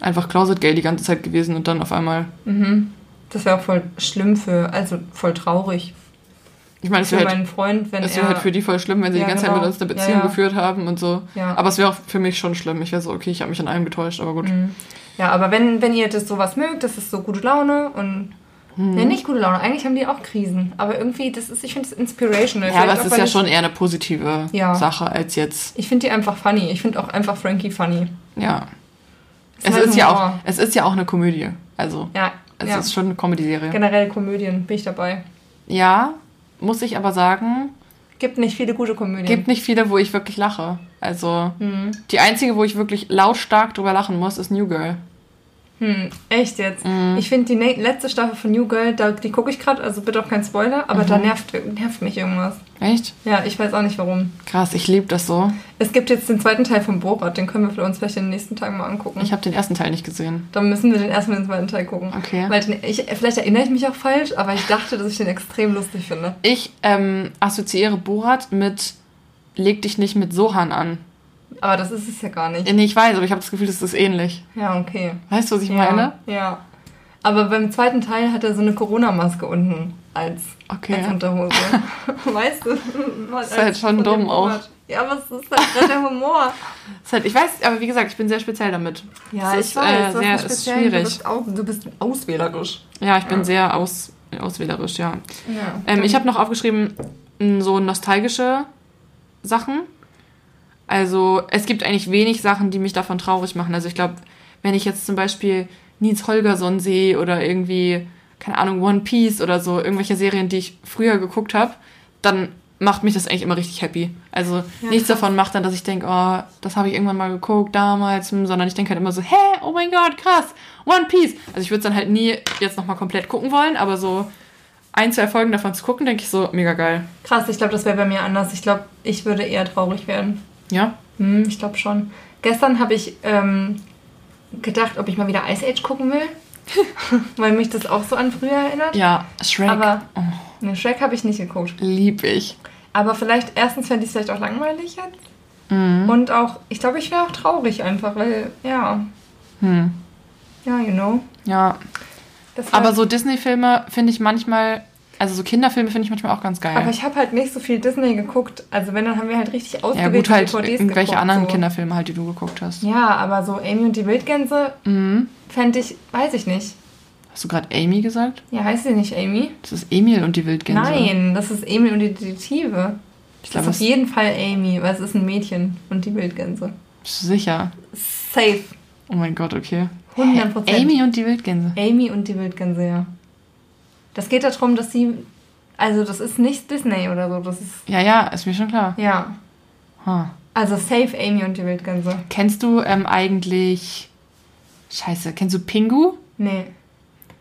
einfach Closet Gay die ganze Zeit gewesen und dann auf einmal. Mhm. Das wäre auch voll schlimm für, also voll traurig Ich meine, es für wäre halt, meinen Freund, wenn es wär halt für die voll schlimm, wenn sie Ja, die ganze genau. Zeit mit uns eine Ja, Beziehung ja. geführt haben und so. Ja. Aber es wäre auch für mich schon schlimm. Ich wäre so, okay, ich habe mich an einem getäuscht, aber gut. Mhm. Ja, aber wenn, wenn ihr das sowas mögt, das ist so gute Laune und. Mhm. Nee, nicht gute Laune. Eigentlich haben die auch Krisen. Aber irgendwie, das ist, ich finde es inspirational. Ja, aber es ist ja schon eher eine positive Ja. Sache als jetzt. Ich finde die einfach funny. Ich finde auch einfach Frankie funny. Ja. Ist Es halt ist, ja auch, es ist ja auch eine Komödie. Also, Ja, es ja. ist schon eine Comedy-Serie. generell Komödien bin ich dabei. Ja, muss ich aber sagen, Gibt nicht viele gute Komödien. gibt nicht viele, wo ich wirklich lache. Also, Hm. die einzige, wo ich wirklich lautstark drüber lachen muss, ist New Girl. Hm, echt jetzt. Mhm. Ich finde die letzte Staffel von New Girl, da, die gucke ich gerade, also bitte auch kein Spoiler, aber Mhm. da nervt, nervt mich irgendwas. Echt? Ja, ich weiß auch nicht warum. Krass, ich liebe das so. Es gibt jetzt den zweiten Teil von Borat, den können wir uns vielleicht in den nächsten Tagen mal angucken. Ich habe den ersten Teil nicht gesehen. Dann müssen wir den ersten und den zweiten Teil gucken. Okay. Weil den, ich, vielleicht erinnere ich mich auch falsch, aber ich dachte, dass ich den extrem lustig finde. Ich ähm, assoziiere Borat mit Leg dich nicht mit Sohan an. Aber das ist es ja gar nicht. Nee, ich weiß, aber ich habe das Gefühl, das ist ähnlich. Ja, okay. Weißt du, was ich ja, meine? Ja. Aber beim zweiten Teil hat er so eine Corona-Maske unten als, Okay. als Unterhose. weißt du? Das ist halt schon dumm auch. Ja, aber es ist halt gerade der Humor. Ist halt, ich weiß, aber wie gesagt, ich bin sehr speziell damit. Ja, Es ich ist, weiß. äh, sehr- ist schwierig. Du bist, au, du bist auswählerisch. Ja, ich bin sehr aus, auswählerisch, ja. Ja. Ähm, ich habe noch aufgeschrieben, so nostalgische Sachen. Also es gibt eigentlich wenig Sachen, die mich davon traurig machen. Also ich glaube, wenn ich jetzt zum Beispiel Nils Holgersson sehe oder irgendwie, keine Ahnung, One Piece oder so, irgendwelche Serien, die ich früher geguckt habe, dann macht mich das eigentlich immer richtig happy. Also Ja, nichts davon macht dann, dass ich denke, oh, das habe ich irgendwann mal geguckt damals, hm, sondern ich denke halt immer so, hä, oh mein Gott, krass, One Piece. Also ich würde es dann halt nie jetzt nochmal komplett gucken wollen, aber so ein, zwei Folgen davon zu gucken, denke ich so, mega geil. Krass, ich glaube, das wäre bei mir anders. Ich glaube, ich würde eher traurig werden. Ja? Hm, ich glaube schon. Gestern habe ich ähm, gedacht, ob ich mal wieder Ice Age gucken will. Weil mich das auch so an früher erinnert. Ja, Shrek. Aber oh, ne, Shrek habe ich nicht geguckt. lieb ich. Aber vielleicht, erstens fände ich es vielleicht auch langweilig jetzt. Mhm. Und auch, ich glaube, ich wäre auch traurig einfach, weil, ja, Hm. ja, you know. Ja. Das Aber so Disney-Filme finde ich manchmal, also so Kinderfilme finde ich manchmal auch ganz geil. Aber ich habe halt nicht so viel Disney geguckt. Also wenn, dann haben wir halt richtig ja ausgewählte gut, halt DVDs irgendwelche geguckt, anderen so. Kinderfilme halt, die du geguckt hast. Ja, aber so Amy und die Wildgänse Mhm. fände ich, weiß ich nicht. Hast du gerade Amy gesagt? Ja, heißt sie nicht Amy? Das ist Emil und die Wildgänse. Nein, das ist Emil und die Detektive. Ich Das glaube, ist auf jeden Fall Amy, weil es ist ein Mädchen und die Wildgänse. sicher. Safe. Oh mein Gott, okay. 100 Prozent. Amy und die Wildgänse. Amy und die Wildgänse, ja. Das geht darum, dass sie. Also, das ist nicht Disney oder so. Das ist. Ja, ja, ist mir schon klar. Ja. Huh. Also, safe Amy und die Wildgänse. Kennst du ähm, eigentlich. Scheiße, kennst du Pingu? Nee.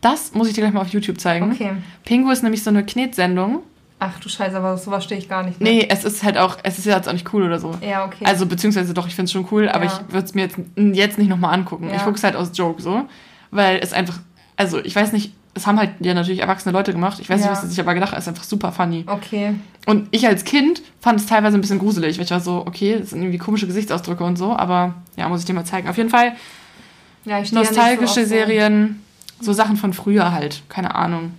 Das muss ich dir gleich mal auf YouTube zeigen. Okay. Pingu ist nämlich so eine Knetsendung. Ach du Scheiße, aber sowas stehe ich gar nicht. ne? Nee, es ist halt auch, es ist ja jetzt auch nicht cool oder so. Ja, okay. Also, beziehungsweise doch, ich finde es schon cool, aber Ja. ich würde es mir jetzt, jetzt nicht nochmal angucken. Ja. Ich gucke es halt aus Joke so. Weil es einfach, also ich weiß nicht, es haben halt ja natürlich erwachsene Leute gemacht. Ich weiß Ja. nicht, was sie sich aber gedacht haben. Es ist einfach super funny. okay. Und ich als Kind fand es teilweise ein bisschen gruselig, weil ich war so, okay, das sind irgendwie komische Gesichtsausdrücke und so, aber ja, muss ich dir mal zeigen. Auf jeden Fall Ja, ich ja nostalgische auf so- Serien, so Sachen von früher halt, keine Ahnung.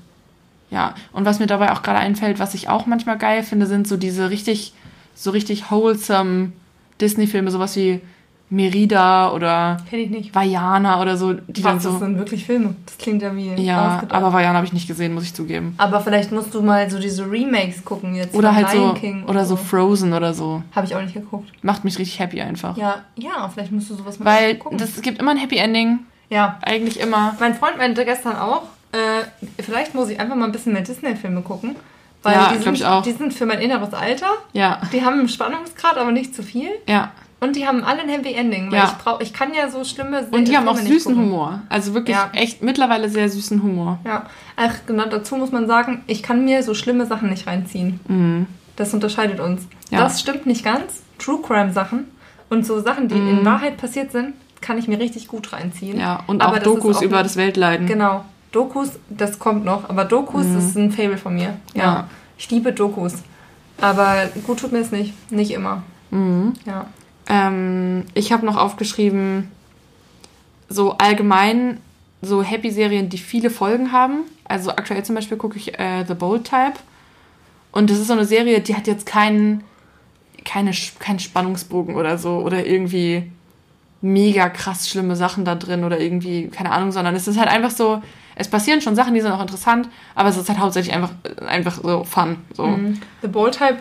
Ja, und was mir dabei auch gerade einfällt, was ich auch manchmal geil finde, sind so diese richtig, so richtig wholesome Disney-Filme, sowas wie Merida oder Kenn ich nicht. Vajana oder so, die dann Was, das so. sind wirklich Filme. Das klingt ja wie Ja, aber Vajana habe ich nicht gesehen, muss ich zugeben. Aber vielleicht musst du mal so diese Remakes gucken jetzt. Oder halt Lion so, King oder so Frozen oder so. Habe ich auch nicht geguckt. Macht mich richtig happy einfach. Ja, ja, vielleicht musst du sowas mal Weil gucken. das, es gibt immer ein Happy Ending, ja, eigentlich immer. mein Freund meinte gestern auch, äh, vielleicht muss ich einfach mal ein bisschen mehr Disney-Filme gucken. Weil Ja, die, sind, ich auch. die sind für mein inneres Alter. Ja, Die haben einen Spannungsgrad, aber nicht zu viel. ja. Und die haben alle ein Happy Ending. Weil Ja. ich, brauch, ich kann ja so schlimme Se- Und die haben auch süßen gucken. Humor. Also wirklich Ja. echt mittlerweile sehr süßen Humor. Ja, ach, genau dazu muss man sagen, ich kann mir so schlimme Sachen nicht reinziehen. Mhm. Das unterscheidet uns. Ja. Das stimmt nicht ganz. True Crime Sachen und so Sachen, die in Wahrheit passiert sind, kann ich mir richtig gut reinziehen. Mhm. Ja, und Aber auch Dokus auch über das Weltleiden. Genau. Dokus, das kommt noch, aber Dokus ist ein Fable von mir. Ja. Mhm. Ja. Ich liebe Dokus. Aber gut tut mir es nicht. Nicht immer. Mhm. Ja. Ähm, ich habe noch aufgeschrieben, so allgemein so Happy-Serien, die viele Folgen haben. Also aktuell zum Beispiel gucke ich äh, The Bold Type. Und das ist so eine Serie, die hat jetzt keinen keine, keinen Spannungsbogen oder so. Oder irgendwie mega krass schlimme Sachen da drin oder irgendwie, keine Ahnung, sondern es ist halt einfach so, es passieren schon Sachen, die sind auch interessant, aber es ist halt hauptsächlich einfach, einfach so Fun. So. Mhm. The Bold Type,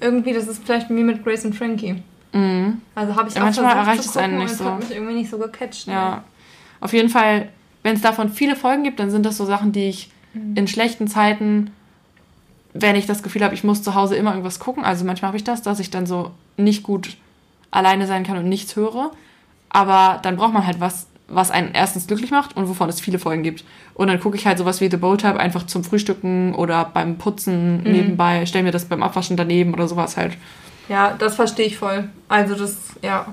irgendwie, das ist vielleicht wie mit Grace und Frankie. Mhm. Also habe ich Ja, auch manchmal erreicht es einen nicht so. Es hat mich irgendwie nicht so gecatcht. Ja. Auf jeden Fall, wenn es davon viele Folgen gibt, dann sind das so Sachen, die ich in schlechten Zeiten, wenn ich das Gefühl habe, ich muss zu Hause immer irgendwas gucken, also manchmal habe ich das, dass ich dann so nicht gut alleine sein kann und nichts höre. Aber dann braucht man halt was, was einen erstens glücklich macht und wovon es viele Folgen gibt. Und dann gucke ich halt sowas wie The Bold Type einfach zum Frühstücken oder beim Putzen nebenbei, stell mir das beim Abwaschen daneben oder sowas halt. Ja, das verstehe ich voll. Also das, ja.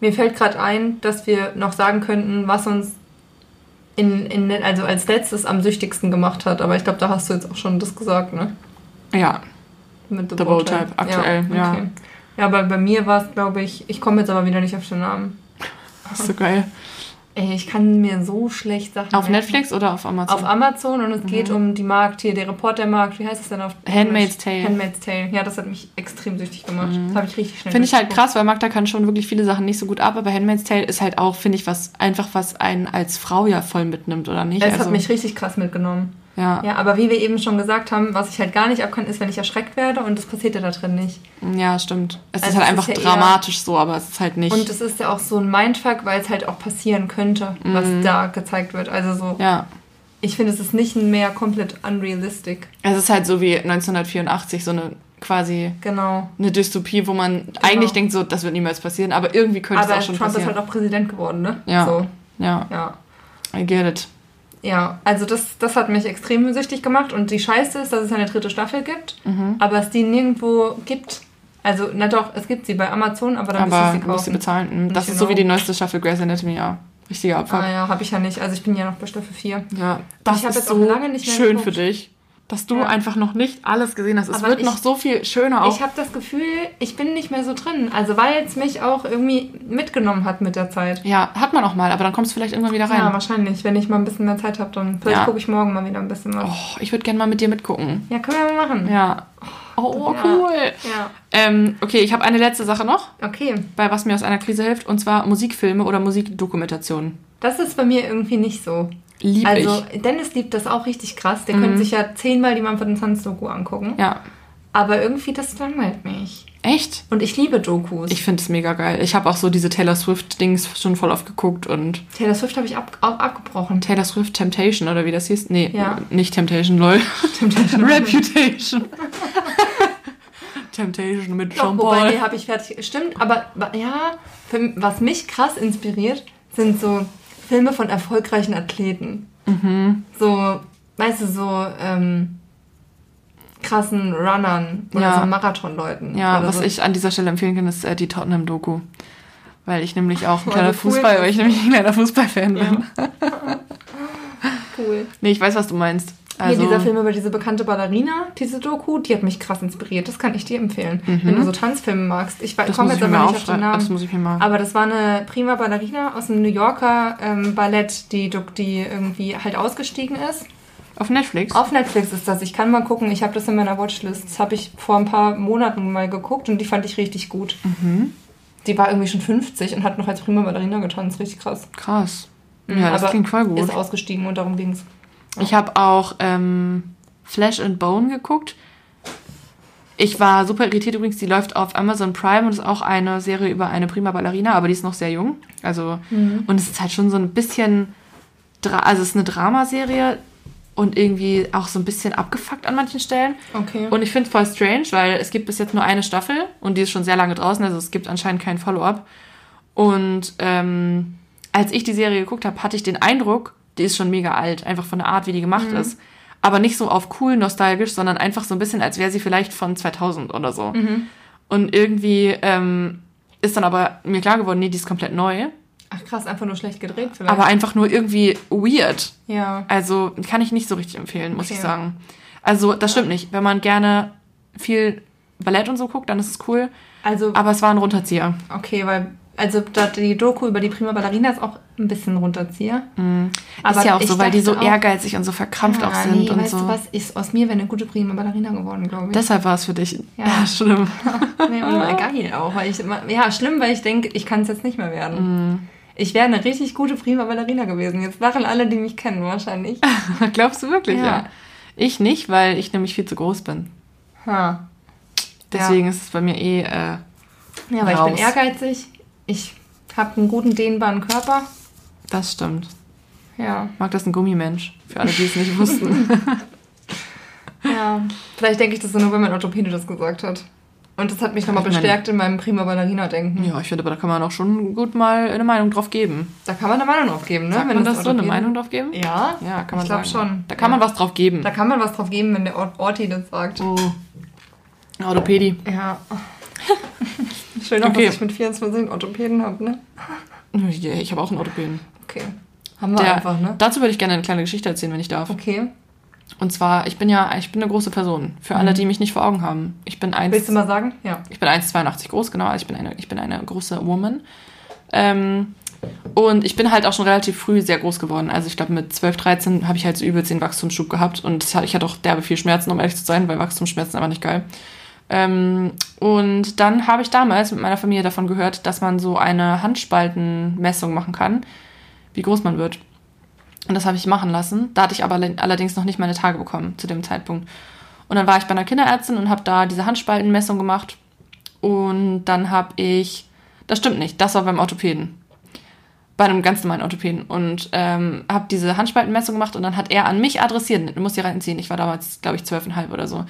Mir fällt gerade ein, dass wir noch sagen könnten, was uns in, in, also als letztes am süchtigsten gemacht hat. Aber ich glaube, da hast du jetzt auch schon das gesagt, ne? Ja, Mit The Bold Type, aktuell, ja. okay. Ja, aber bei mir war es, glaube ich, ich komme jetzt aber wieder nicht auf den Namen. das ist so geil. Ey, ich kann mir so schlecht Sachen Auf merken. Netflix oder auf Amazon? Auf Amazon und es geht um die Markt hier, der Reportermarkt. Wie heißt es denn auf Handmaid's? Tale. Handmaid's Tale. Ja, das hat mich extrem süchtig gemacht. Das habe ich richtig schnell Finde ich halt krass, weil Magda kann schon wirklich viele Sachen nicht so gut ab, aber Handmaid's Tale ist halt auch, finde ich, was einfach was einen als Frau ja voll mitnimmt, oder nicht? Es Also, hat mich richtig krass mitgenommen. Ja, Ja, aber wie wir eben schon gesagt haben, was ich halt gar nicht abkann, ist, wenn ich erschreckt werde und das passiert ja da drin nicht. ja, stimmt. Es Also ist halt einfach ist ja dramatisch so, aber es ist halt nicht. Und es ist ja auch so ein Mindfuck, weil es halt auch passieren könnte, was da gezeigt wird. Also so, Mhm. ja, ich finde, es ist nicht mehr komplett unrealistic. es ist halt so wie 1984, so eine quasi Genau. eine Dystopie, wo man eigentlich denkt, so, das wird niemals passieren, aber irgendwie könnte Aber es auch schon Trump ist passieren. halt auch Präsident geworden, ne? Ja. So, ja, ja. I get it. Ja, also das, das hat mich extrem süchtig gemacht und die Scheiße ist, dass es eine dritte Staffel gibt, Mhm. aber es die nirgendwo gibt. Also, na doch, es gibt sie bei Amazon, aber dann aber müsstest du sie du musst sie kaufen. bezahlen. Mhm. Das ist so wie genau. die neueste Staffel Grey's Anatomy, ja. Richtiger Abfuck. Ah ja, habe ich ja nicht. Also ich bin ja noch bei Staffel 4. Ja, das ich ist jetzt auch so lange nicht mehr schön geguckt. für dich. Dass du Ja. einfach noch nicht alles gesehen hast. Es Aber wird ich- noch so viel schöner auch. Ich habe das Gefühl, ich bin nicht mehr so drin. Also weil es mich auch irgendwie mitgenommen hat mit der Zeit. ja, hat man auch mal, aber dann kommst du vielleicht irgendwann wieder rein. Ja, wahrscheinlich. Wenn ich mal ein bisschen mehr Zeit habe, dann vielleicht Ja. gucke ich morgen mal wieder ein bisschen was. oh, ich würde gerne mal mit dir mitgucken. Ja, können wir mal machen. Ja. Oh, Ja. cool. Ja. Ähm, okay, ich habe eine letzte Sache noch, Okay. bei was mir aus einer Krise hilft, und zwar Musikfilme oder Musikdokumentationen. Das ist bei mir irgendwie nicht so. Lieb also, ich. Dennis liebt das auch richtig krass. Der könnte sich ja zehnmal die Manfred Sons Doku angucken. Ja. Aber irgendwie, das langweilt mich. Echt? Und ich liebe Dokus. Ich finde es mega geil. Ich habe auch so diese Taylor Swift-Dings schon voll oft geguckt und Taylor Swift habe ich ab, ab, abgebrochen. Taylor Swift Temptation oder wie das hieß? Nee, Ja. nicht Temptation, lol. Temptation. Reputation. Temptation mit Doch, Jean wobei, Paul. nee, habe ich fertig. Stimmt, aber ja, für, was mich krass inspiriert, sind so Filme von erfolgreichen Athleten. Mhm. So, weißt du, so ähm, krassen Runnern oder Ja. so Marathonleuten. Ja, was so. ich an dieser Stelle empfehlen kann, ist äh, die Tottenham-Doku. Weil ich nämlich auch ein kleiner cool Fußball, weil ich nämlich ein kleiner Fußballfan bin. cool. Nee, ich weiß, was du meinst. Also, Hier, dieser Film über diese bekannte Ballerina, diese Doku, die hat mich krass inspiriert. Das kann ich dir empfehlen, wenn du so Tanzfilme magst. Ich Mhm. komme jetzt aber nicht auf den. Namen. Das muss ich mir mal. Aber das war eine prima Ballerina aus dem New Yorker ähm, Ballett, die, die irgendwie halt ausgestiegen ist. Auf Netflix? Auf Netflix ist das. Ich kann mal gucken. Ich habe das in meiner Watchlist. Das habe ich vor ein paar Monaten mal geguckt und die fand ich richtig gut. Mhm. Die war irgendwie schon 50 und hat noch als prima Ballerina getanzt. Richtig krass. Krass. Mhm, Ja, das aber klingt voll gut. Ist ausgestiegen und darum ging's. Ich habe auch ähm, Flesh and Bone geguckt. Ich war super irritiert übrigens, die läuft auf Amazon Prime und ist auch eine Serie über eine prima Ballerina, aber die ist noch sehr jung. Also, und es ist halt schon so ein bisschen, also es ist eine Dramaserie und irgendwie auch so ein bisschen abgefuckt an manchen Stellen. Okay. Und ich finde es voll strange, weil es gibt bis jetzt nur eine Staffel und die ist schon sehr lange draußen, also es gibt anscheinend kein Follow-up. Und ähm, als ich die Serie geguckt habe, hatte ich den Eindruck, die ist schon mega alt, einfach von der Art, wie die gemacht ist. Aber nicht so auf cool nostalgisch, sondern einfach so ein bisschen, als wäre sie vielleicht von 2000 oder so. Und irgendwie ähm, ist dann aber mir klar geworden, nee, die ist komplett neu. Ach krass, einfach nur schlecht gedreht vielleicht. Aber einfach nur irgendwie weird. ja. Also kann ich nicht so richtig empfehlen, muss Okay. ich sagen. Also das stimmt nicht. Wenn man gerne viel Ballett und so guckt, dann ist es cool. Also, Aber es war ein Runterzieher. okay, weil also da, die Doku über die prima Ballerina ist auch ein bisschen Runterzieher. Aber ist ja auch so, weil die so auch- ehrgeizig und so verkrampft auch Ah, sind nee, und weißt so. du was? Ist, aus mir wäre eine gute prima Ballerina geworden, glaube ich. Deshalb war es für dich. Ja, Ja. schlimm. Nee, und mal geil auch. Weil ich immer, ja, schlimm, weil ich denke, ich kann es jetzt nicht mehr werden. Mhm. Ich wäre eine richtig gute prima Ballerina gewesen. Jetzt lachen alle, die mich kennen, wahrscheinlich. Glaubst du wirklich, ja. Ja. Ich nicht, weil ich nämlich viel zu groß bin. Ha. Deswegen ist es bei mir eh. Äh, Ja, aber ich bin ehrgeizig. Ich habe einen guten, dehnbaren Körper. das stimmt. Ja. Mag das ein Gummimensch? Für alle, die es nicht wussten. Ja. Vielleicht denke ich das nur, wenn mein Orthopäde das gesagt hat. Und das hat mich nochmal bestärkt in meinem prima Ballerina-Denken. ja, ich finde, aber da kann man auch schon gut mal eine Meinung drauf geben. Da kann man eine Meinung drauf geben, ne? Sagt Wenn man das so, eine Meinung drauf geben? Ja. Ja, kann man Ich glaub sagen. schon. Da kann Ja. man was drauf geben. Da kann man was drauf geben, wenn der Ort Orti das sagt. Oh. Orthopädie. Ja. Schön auch, Okay. dass ich mit 24 einen Orthopäden habe, ne? Ja, Ich habe auch einen Orthopäden. Okay. Haben wir Der, einfach, ne? Dazu würde ich gerne eine kleine Geschichte erzählen, wenn ich darf. Okay. Und zwar, ich bin ja, ich bin eine große Person. Für alle, die mich nicht vor Augen haben. Ich bin eins, Mhm. Willst du mal sagen? Ja. ich bin 1,82 groß, genau. Also ich bin eine, ich bin eine große Woman. Ähm, und ich bin halt auch schon relativ früh sehr groß geworden. Also ich glaube, mit 12, 13 habe ich halt so übelst den Wachstumsschub gehabt. Und ich hatte auch derbe viel Schmerzen, um ehrlich zu sein, weil Wachstumsschmerzen einfach nicht geil. Ähm, und dann habe ich damals mit meiner Familie davon gehört, dass man so eine Handspaltenmessung machen kann, wie groß man wird. Und das habe ich machen lassen. Da hatte ich aber alle- allerdings noch nicht meine Tage bekommen zu dem Zeitpunkt. Und dann war ich bei einer Kinderärztin und habe da diese Handspaltenmessung gemacht. Und dann habe ich, das stimmt nicht, das war beim Orthopäden. Bei einem ganz normalen Orthopäden. Und ähm, habe diese Handspaltenmessung gemacht und dann hat er an mich adressiert, du musst hier reinziehen, ich war damals, glaube ich, zwölfeinhalb oder so.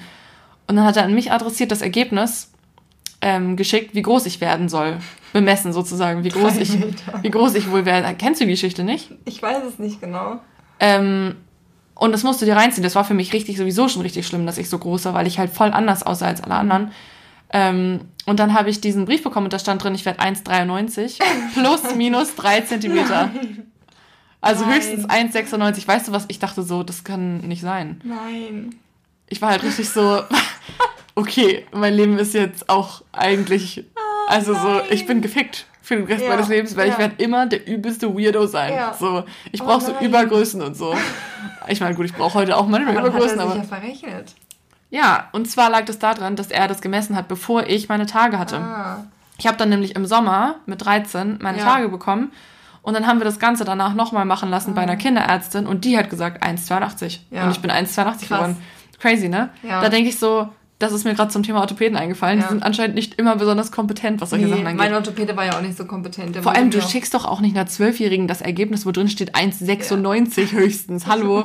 Und dann hat er an mich adressiert das Ergebnis ähm, geschickt, wie groß ich werden soll. Bemessen sozusagen, wie groß ich, wie groß ich wohl werde. Kennst du die Geschichte nicht? Ich weiß es nicht genau. Ähm, und das musst du dir reinziehen. Das war für mich richtig sowieso schon richtig schlimm, dass ich so groß war, weil ich halt voll anders aussah als alle anderen. Ähm, und dann habe ich diesen Brief bekommen und da stand drin, ich werde 1,93 plus minus 3 Zentimeter. Also Nein. höchstens 1,96. Weißt du was? Ich dachte so, das kann nicht sein. Nein. Ich war halt richtig so, okay, mein Leben ist jetzt auch eigentlich, also so, ich bin gefickt für den Rest Ja, meines Lebens, weil ich ja. werde immer der übelste Weirdo sein. Ja. So, ich Oh brauche so nein. Übergrößen und so. Ich meine, gut, ich brauche heute auch meine Aber dann hat er Übergrößen, sich aber. ja verrechnet. Ja, und zwar lag das daran, dass er das gemessen hat, bevor ich meine Tage hatte. Ah. Ich habe dann nämlich im Sommer mit 13 meine. Tage bekommen und dann haben wir das Ganze danach nochmal machen lassen bei einer Kinderärztin und die hat gesagt 1,82 Ah. Ja. und ich bin 1,82 Krass. geworden. Crazy, ne? Ja. Da denke ich so, das ist mir gerade zum Thema Orthopäden eingefallen. Ja. Die sind anscheinend nicht immer besonders kompetent, was solche Nee, Sachen angeht. mein Orthopäde war ja auch nicht so kompetent. Vor allem, du auch- schickst doch auch nicht einer Zwölfjährigen das Ergebnis, wo drin steht 1,96 höchstens. Hallo?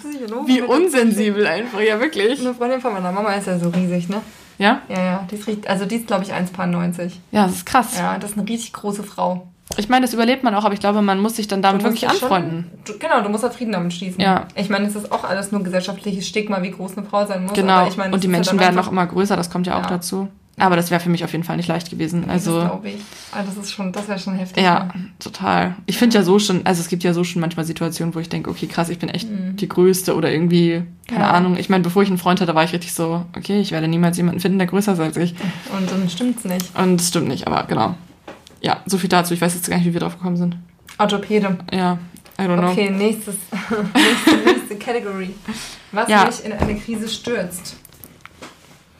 Wie unsensibel einfach, ja wirklich. Eine Freundin von meiner Mama ist ja so riesig, ne? Ja? Ja, ja, die ist also die ist, glaube ich, 1,90. Ja, das ist krass. Ja, das ist eine richtig große Frau. Ich meine, das überlebt man auch, aber ich glaube, man muss sich dann damit wirklich dich schon- anfreunden. Du, genau, du musst da Frieden damit schließen. Ja. Ich meine, es ist auch alles nur gesellschaftliches Stigma, wie groß eine Frau sein muss. Genau. meine, und die es ja Menschen werden auch immer größer, das kommt ja auch Ja. dazu. Aber das wäre für mich auf jeden Fall nicht leicht gewesen. Das Also, glaube ich. Ah, das ist schon, das wäre schon heftig. ja, ne? total. Ich finde ja so schon, also es gibt ja so schon manchmal Situationen, wo ich denke, okay, krass, ich bin echt die Größte oder irgendwie, keine Mhm. Ja. Ahnung. Ich meine, bevor ich einen Freund hatte, war ich richtig so, okay, ich werde niemals jemanden finden, der größer ist als ich. Und dann stimmt's nicht. Und das stimmt nicht, aber genau. Ja, so viel dazu. Ich weiß jetzt gar nicht, wie wir drauf gekommen sind. Orthopäde. Ja, I don't know. Okay, nächstes, nächste, nächste Category. Was Ja. mich in eine Krise stürzt.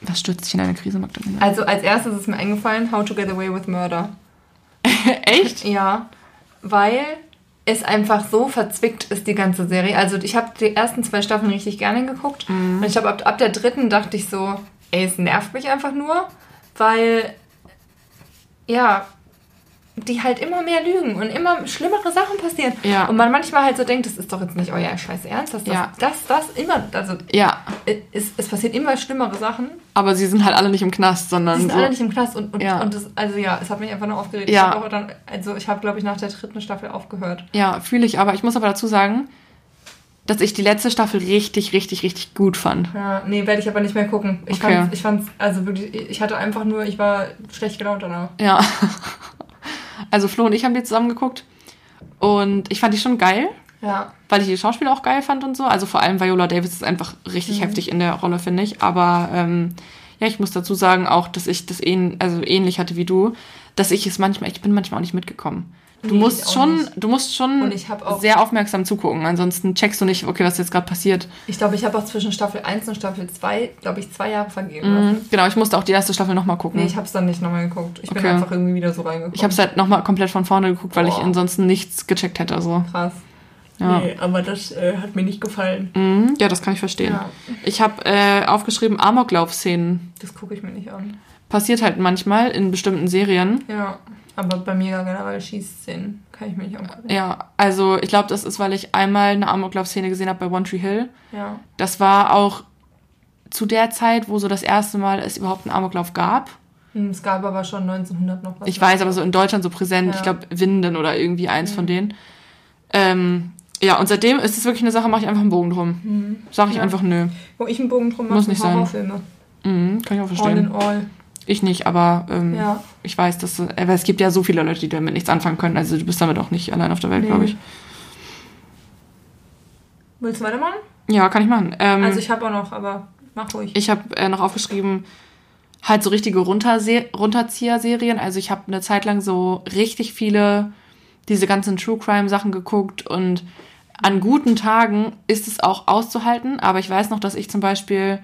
Was stürzt dich in eine Krise, Magdalena? Also als erstes ist mir eingefallen, How to Get Away with Murder. Echt? Ja, weil es einfach so verzwickt ist, die ganze Serie. Also ich habe die ersten zwei Staffeln richtig gerne geguckt. Und ich glaube, ab, ab der dritten dachte ich so, ey, es nervt mich einfach nur, weil, ja, die halt immer mehr lügen und immer schlimmere Sachen passieren. Ja. Und man manchmal halt so denkt, das ist doch jetzt nicht euer scheiß Ernst, dass das, Ja. das, das immer, also Ja, es, es passiert immer schlimmere Sachen. aber sie sind halt alle nicht im Knast, sondern Die sind so. alle nicht im Knast und, und, Ja. und das, also ja, es hat mich einfach nur aufgeregt. Ja. Ich hab dann, also ich habe, glaube ich, nach der dritten Staffel aufgehört. Ja, fühle ich, aber ich muss aber dazu sagen, dass ich die letzte Staffel richtig, richtig, richtig gut fand. Ja, nee, werde ich aber nicht mehr gucken. Ich Okay. fand's, ich fand's, also wirklich, ich hatte einfach nur, ich war schlecht gelaunt danach. Ja. Also Flo und ich haben die zusammen geguckt und ich fand die schon geil, Ja. weil ich die Schauspieler auch geil fand und so. Also vor allem Viola Davis ist einfach richtig heftig in der Rolle, finde ich. Aber ähm, ja, ich muss dazu sagen auch, dass ich das ähn also ähnlich hatte wie du, dass ich es manchmal, ich bin manchmal auch nicht mitgekommen. Du Nee, ich musst schon, nicht. du musst schon Und ich hab auch- sehr aufmerksam zugucken, ansonsten checkst du nicht, okay, was jetzt gerade passiert. Ich glaube, ich habe auch zwischen Staffel 1 und Staffel 2, glaube ich, zwei Jahre vergeben Mhm. lassen. Genau, ich musste auch die erste Staffel nochmal gucken. Nee, ich habe es dann nicht nochmal geguckt. Ich bin Okay. einfach irgendwie wieder so reingekommen. Ich habe es halt nochmal komplett von vorne geguckt, weil ich Boah. ansonsten nichts gecheckt hätte. So. Krass. Ja. Nee, aber das äh, hat mir nicht gefallen. Mhm, ja, das kann ich verstehen. Ja. Ich habe äh, aufgeschrieben Amoklauf-Szenen. Das gucke ich mir nicht an. Passiert halt manchmal in bestimmten Serien. Ja. Aber bei mir generell Schießszenen kann ich mir nicht angucken. Ja, also ich glaube, das ist, weil ich einmal eine Amoklauf-Szene gesehen habe bei One Tree Hill. Ja. Das war auch zu der Zeit, wo so das erste Mal es überhaupt einen Amoklauf gab. Hm, Es gab aber schon 1900 noch was. Ich weiß, aber so in Deutschland so präsent. Ja. Mhm. Ich glaube, Winden oder irgendwie eins von denen. Ähm, ja, und seitdem ist es wirklich eine Sache, mache ich einfach einen Bogen drum. Sag ich Mhm. Ja. einfach nö. Wo ich einen Bogen drum mache, Muss nicht sein. Horrorfilme. Mhm, kann ich auch All verstehen. in all. Ich nicht, aber ähm, Ja. ich weiß, dass aber es gibt ja so viele Leute, die damit nichts anfangen können. Also du bist damit auch nicht allein auf der Welt, Nee. glaube ich. Willst du weitermachen? Ja, kann ich machen. Ähm, Also ich habe auch noch, aber mach ruhig. ich habe äh, noch aufgeschrieben, halt so richtige Runterse Runterzieher-Serien. Also ich habe eine Zeit lang so richtig viele diese ganzen True Crime Sachen geguckt und an guten Tagen ist es auch auszuhalten. Aber ich weiß noch, dass ich zum Beispiel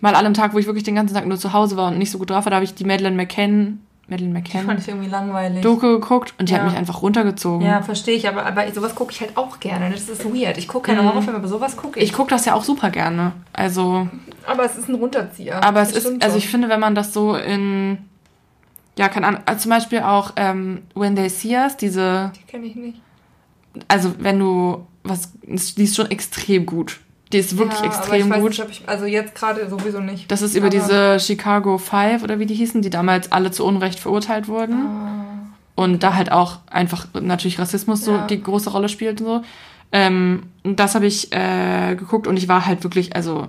mal an einem Tag, wo ich wirklich den ganzen Tag nur zu Hause war und nicht so gut drauf war, da habe ich die Madeleine McCann, Madeleine fand McCann ich irgendwie langweilig. Doku geguckt und die Ja. hat mich einfach runtergezogen. Ja, verstehe ich, aber, aber sowas gucke ich halt auch gerne. Das ist weird. Ich gucke keine Mhm. Horrorfilme, aber sowas gucke ich. Ich gucke das ja auch super gerne. Also, Aber es ist ein Runterzieher. aber es Das ist, also ich finde, wenn man das so in, ja, keine Ahnung, also zum Beispiel auch ähm, When They See Us, diese, Die kenne ich nicht. also wenn du was, die ist schon extrem gut. Die ist wirklich Ja, aber extrem ich weiß gut. Nicht, ich, also jetzt gerade sowieso nicht. Das ist über Aber- diese Chicago Five oder wie die hießen, die damals alle zu Unrecht verurteilt wurden. Und da halt auch einfach natürlich Rassismus so Ja. die große Rolle spielt und so. Ähm, das habe ich äh, geguckt und ich war halt wirklich, also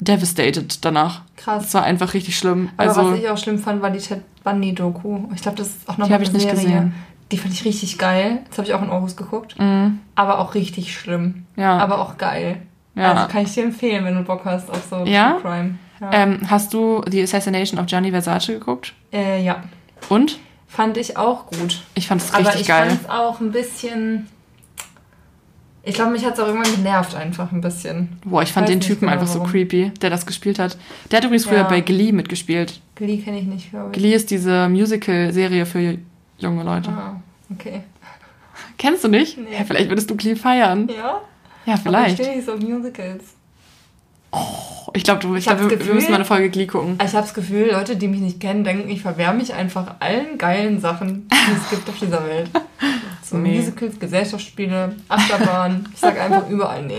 devastated danach. Krass. Es war einfach richtig schlimm. Aber also, was ich auch schlimm fand, war die Ted Bundy-Doku. Ich glaube, das ist auch noch Die mal hab ich nicht Serie. gesehen. Die fand ich richtig geil. Das habe ich auch in Aarhus geguckt. mm, Aber auch richtig schlimm. ja. Aber auch geil. Ja. Also kann ich dir empfehlen, wenn du Bock hast auf so Ja? True Crime. Ja. Ähm, hast du The Assassination of Gianni Versace geguckt? Äh, ja. Und? Fand ich auch gut. Ich fand es Aber richtig ich geil. fand es auch ein bisschen. Ich glaube, mich hat es auch irgendwann genervt, einfach ein bisschen. Boah, ich fand weiß den Typen genau, einfach so warum. creepy, der das gespielt hat. Der hat übrigens früher Ja. bei Glee mitgespielt. Glee kenne ich nicht, glaube ich. Glee ist diese Musical-Serie für junge Leute. Ah, okay. Kennst du nicht? Nee. Ja, vielleicht würdest du Glee feiern. Ja? Ja, Aber vielleicht. ich stehe so auf Musicals. Ich glaube, du, ich glaub, wir, wir Gefühl- müssen mal eine Folge Glee gucken. Ich habe das Gefühl, Leute, die mich nicht kennen, denken, ich verwehre mich einfach allen geilen Sachen, die es gibt auf dieser Welt. So Nee. Musicals, Gesellschaftsspiele, Achterbahn. Ich sage einfach überall nee.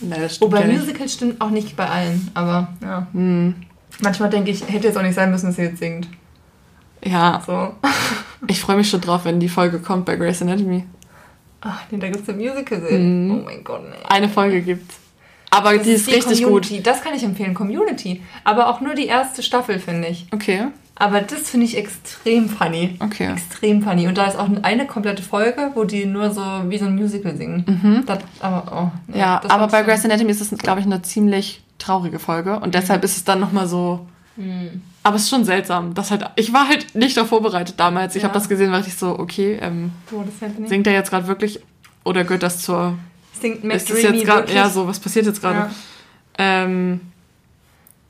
Nee, Wobei. Musicals stimmt auch nicht bei allen, aber ja. Hm, Manchmal denke ich, hätte jetzt auch nicht sein müssen, dass sie jetzt singt. ja, So. ich freue mich schon drauf, wenn die Folge kommt bei Grey's Anatomy. Ach nee, da gibt es eine Musical-Serie. Mhm. Oh mein Gott, nee. Eine Folge gibt's. Aber Das die ist, richtig gut. Community. Das kann ich empfehlen, Community. Aber auch nur die erste Staffel, finde ich. Okay, Aber das finde ich extrem funny. okay. Extrem funny. Und da ist auch eine komplette Folge, wo die nur so wie so ein Musical singen. Das, aber, oh, nee, Mhm. Ja, aber bei Grey's Anatomy ist es, glaube ich, eine ziemlich traurige Folge. Und deshalb ist es dann nochmal so... Hm. Aber es ist schon seltsam. Dass halt, ich war halt nicht darauf vorbereitet damals. Ich Ja. habe das gesehen, war ich so, okay, ähm, Oh, das nicht. singt er jetzt gerade wirklich oder gehört das zur... Singt ist es McDreamy jetzt wirklich? Ja, so, was passiert jetzt gerade? Ja. Ähm,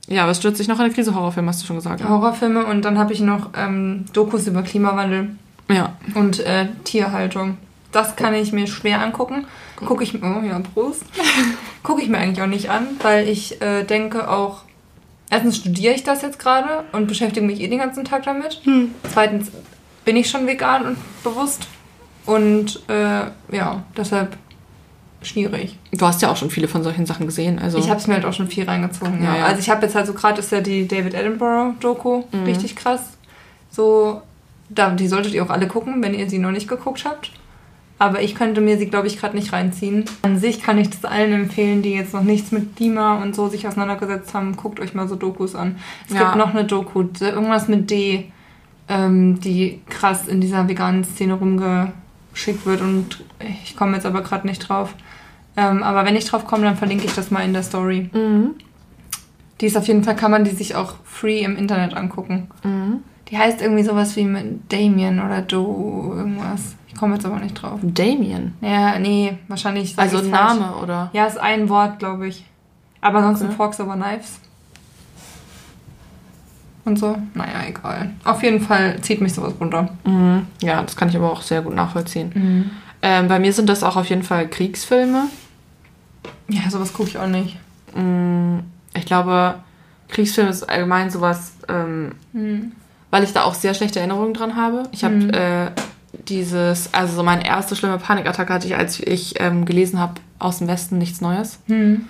ja, was stürzt sich noch in eine Krise? Horrorfilm, hast du schon gesagt. ne? Horrorfilme und dann habe ich noch ähm, Dokus über Klimawandel Ja. und äh, Tierhaltung. Das kann ich mir schwer angucken. Gucke ich, oh ja, Prost. Gucke ich mir eigentlich auch nicht an, weil ich äh, denke auch, erstens studiere ich das jetzt gerade und beschäftige mich eh den ganzen Tag damit. Zweitens bin ich schon vegan und bewusst. Und äh, ja, deshalb schwierig. Du hast ja auch schon viele von solchen Sachen gesehen. Also, Ich habe es mir halt auch schon viel reingezogen. Ja, Ja. Also ich habe jetzt halt so gerade ist ja die David Attenborough Doku Mhm. richtig krass. So, da, die solltet ihr auch alle gucken, wenn ihr sie noch nicht geguckt habt. Aber ich könnte mir sie, glaube ich, gerade nicht reinziehen. An sich kann ich das allen empfehlen, die jetzt noch nichts mit Klima und so sich auseinandergesetzt haben. Guckt euch mal so Dokus an. Es Ja. gibt noch eine Doku, irgendwas mit D, ähm, die krass in dieser veganen Szene rumgeschickt wird. Und ich komme jetzt aber gerade nicht drauf. Ähm, aber wenn ich drauf komme, dann verlinke ich das mal in der Story. Mhm. Die ist auf jeden Fall, kann man die sich auch free im Internet angucken. Mhm. Die heißt irgendwie sowas wie mit Damien oder Do, irgendwas. Ich komme jetzt aber nicht drauf. Damien. Ja, nee, wahrscheinlich. Also ein falsch. Name, oder? Ja, ist ein Wort, glaube ich. Aber ansonsten Okay. Forks over Knives. Und so. Naja, egal. Auf jeden Fall zieht mich sowas runter. Mhm. Ja, das kann ich aber auch sehr gut nachvollziehen. Ähm, bei mir sind das auch auf jeden Fall Kriegsfilme. Ja, sowas gucke ich auch nicht. Mm, Ich glaube, Kriegsfilm ist allgemein sowas, ähm, Hm. weil ich da auch sehr schlechte Erinnerungen dran habe. Ich habe Mhm. äh, dieses, also so meine erste schlimme Panikattacke hatte ich, als ich ähm, gelesen habe, aus dem Westen nichts Neues. Hm.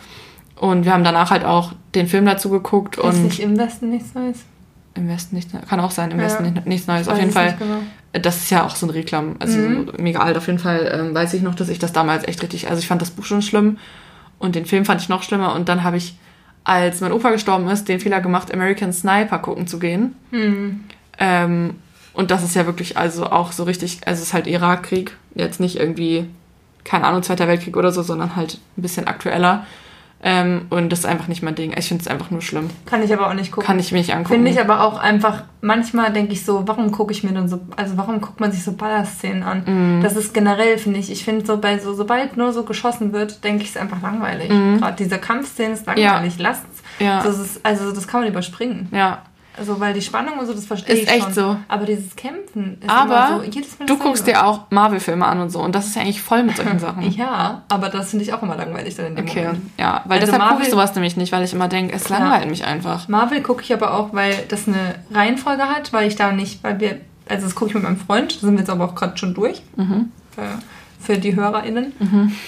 Und wir haben danach halt auch den Film dazu geguckt Ist und nicht im Westen nichts Neues? im Westen nicht, kann auch sein, im Ja. Westen nicht, nichts Neues. Auf jeden Fall, genau. das ist ja auch so ein Reklam, also Mhm. mega alt. Auf jeden Fall ähm, weiß ich noch, dass ich das damals echt richtig, also ich fand das Buch schon schlimm und den Film fand ich noch schlimmer und dann habe ich, als mein Opa gestorben ist, den Fehler gemacht, American Sniper gucken zu gehen. Hm. Ähm, und das ist ja wirklich also auch so richtig, also es ist halt Irakkrieg, jetzt nicht irgendwie, keine Ahnung, Zweiter Weltkrieg oder so, sondern halt ein bisschen aktueller. Ähm, und das ist einfach nicht mein Ding. Ich finde es einfach nur schlimm. Kann ich aber auch nicht gucken. Kann ich mir nicht angucken. Finde ich aber auch einfach, manchmal denke ich so, warum gucke ich mir dann so, also warum guckt man sich so Ballerszenen an? Mhm. Das ist generell, finde ich, ich finde so bei so, sobald nur so geschossen wird, denke ich es einfach langweilig. Gerade diese Kampfszenen ist langweilig, lasst's. Mhm. Ja. Das ist, also das kann man überspringen. ja. Also weil die Spannung und so, das verstehe Ist ich echt schon. so. Aber dieses Kämpfen ist Aber immer so, Du guckst dir auch Marvel-Filme an und so und das ist ja eigentlich voll mit solchen Sachen. Ja, aber das finde ich auch immer langweilig dann in dem Okay, Moment. ja, weil Also deshalb gucke ich sowas nämlich nicht, weil ich immer denke, es langweilt mich einfach. Marvel gucke ich aber auch, weil das eine Reihenfolge hat, weil ich da nicht, weil wir, also das gucke ich mit meinem Freund, da sind wir jetzt aber auch gerade schon durch. Mhm. Für, für die HörerInnen.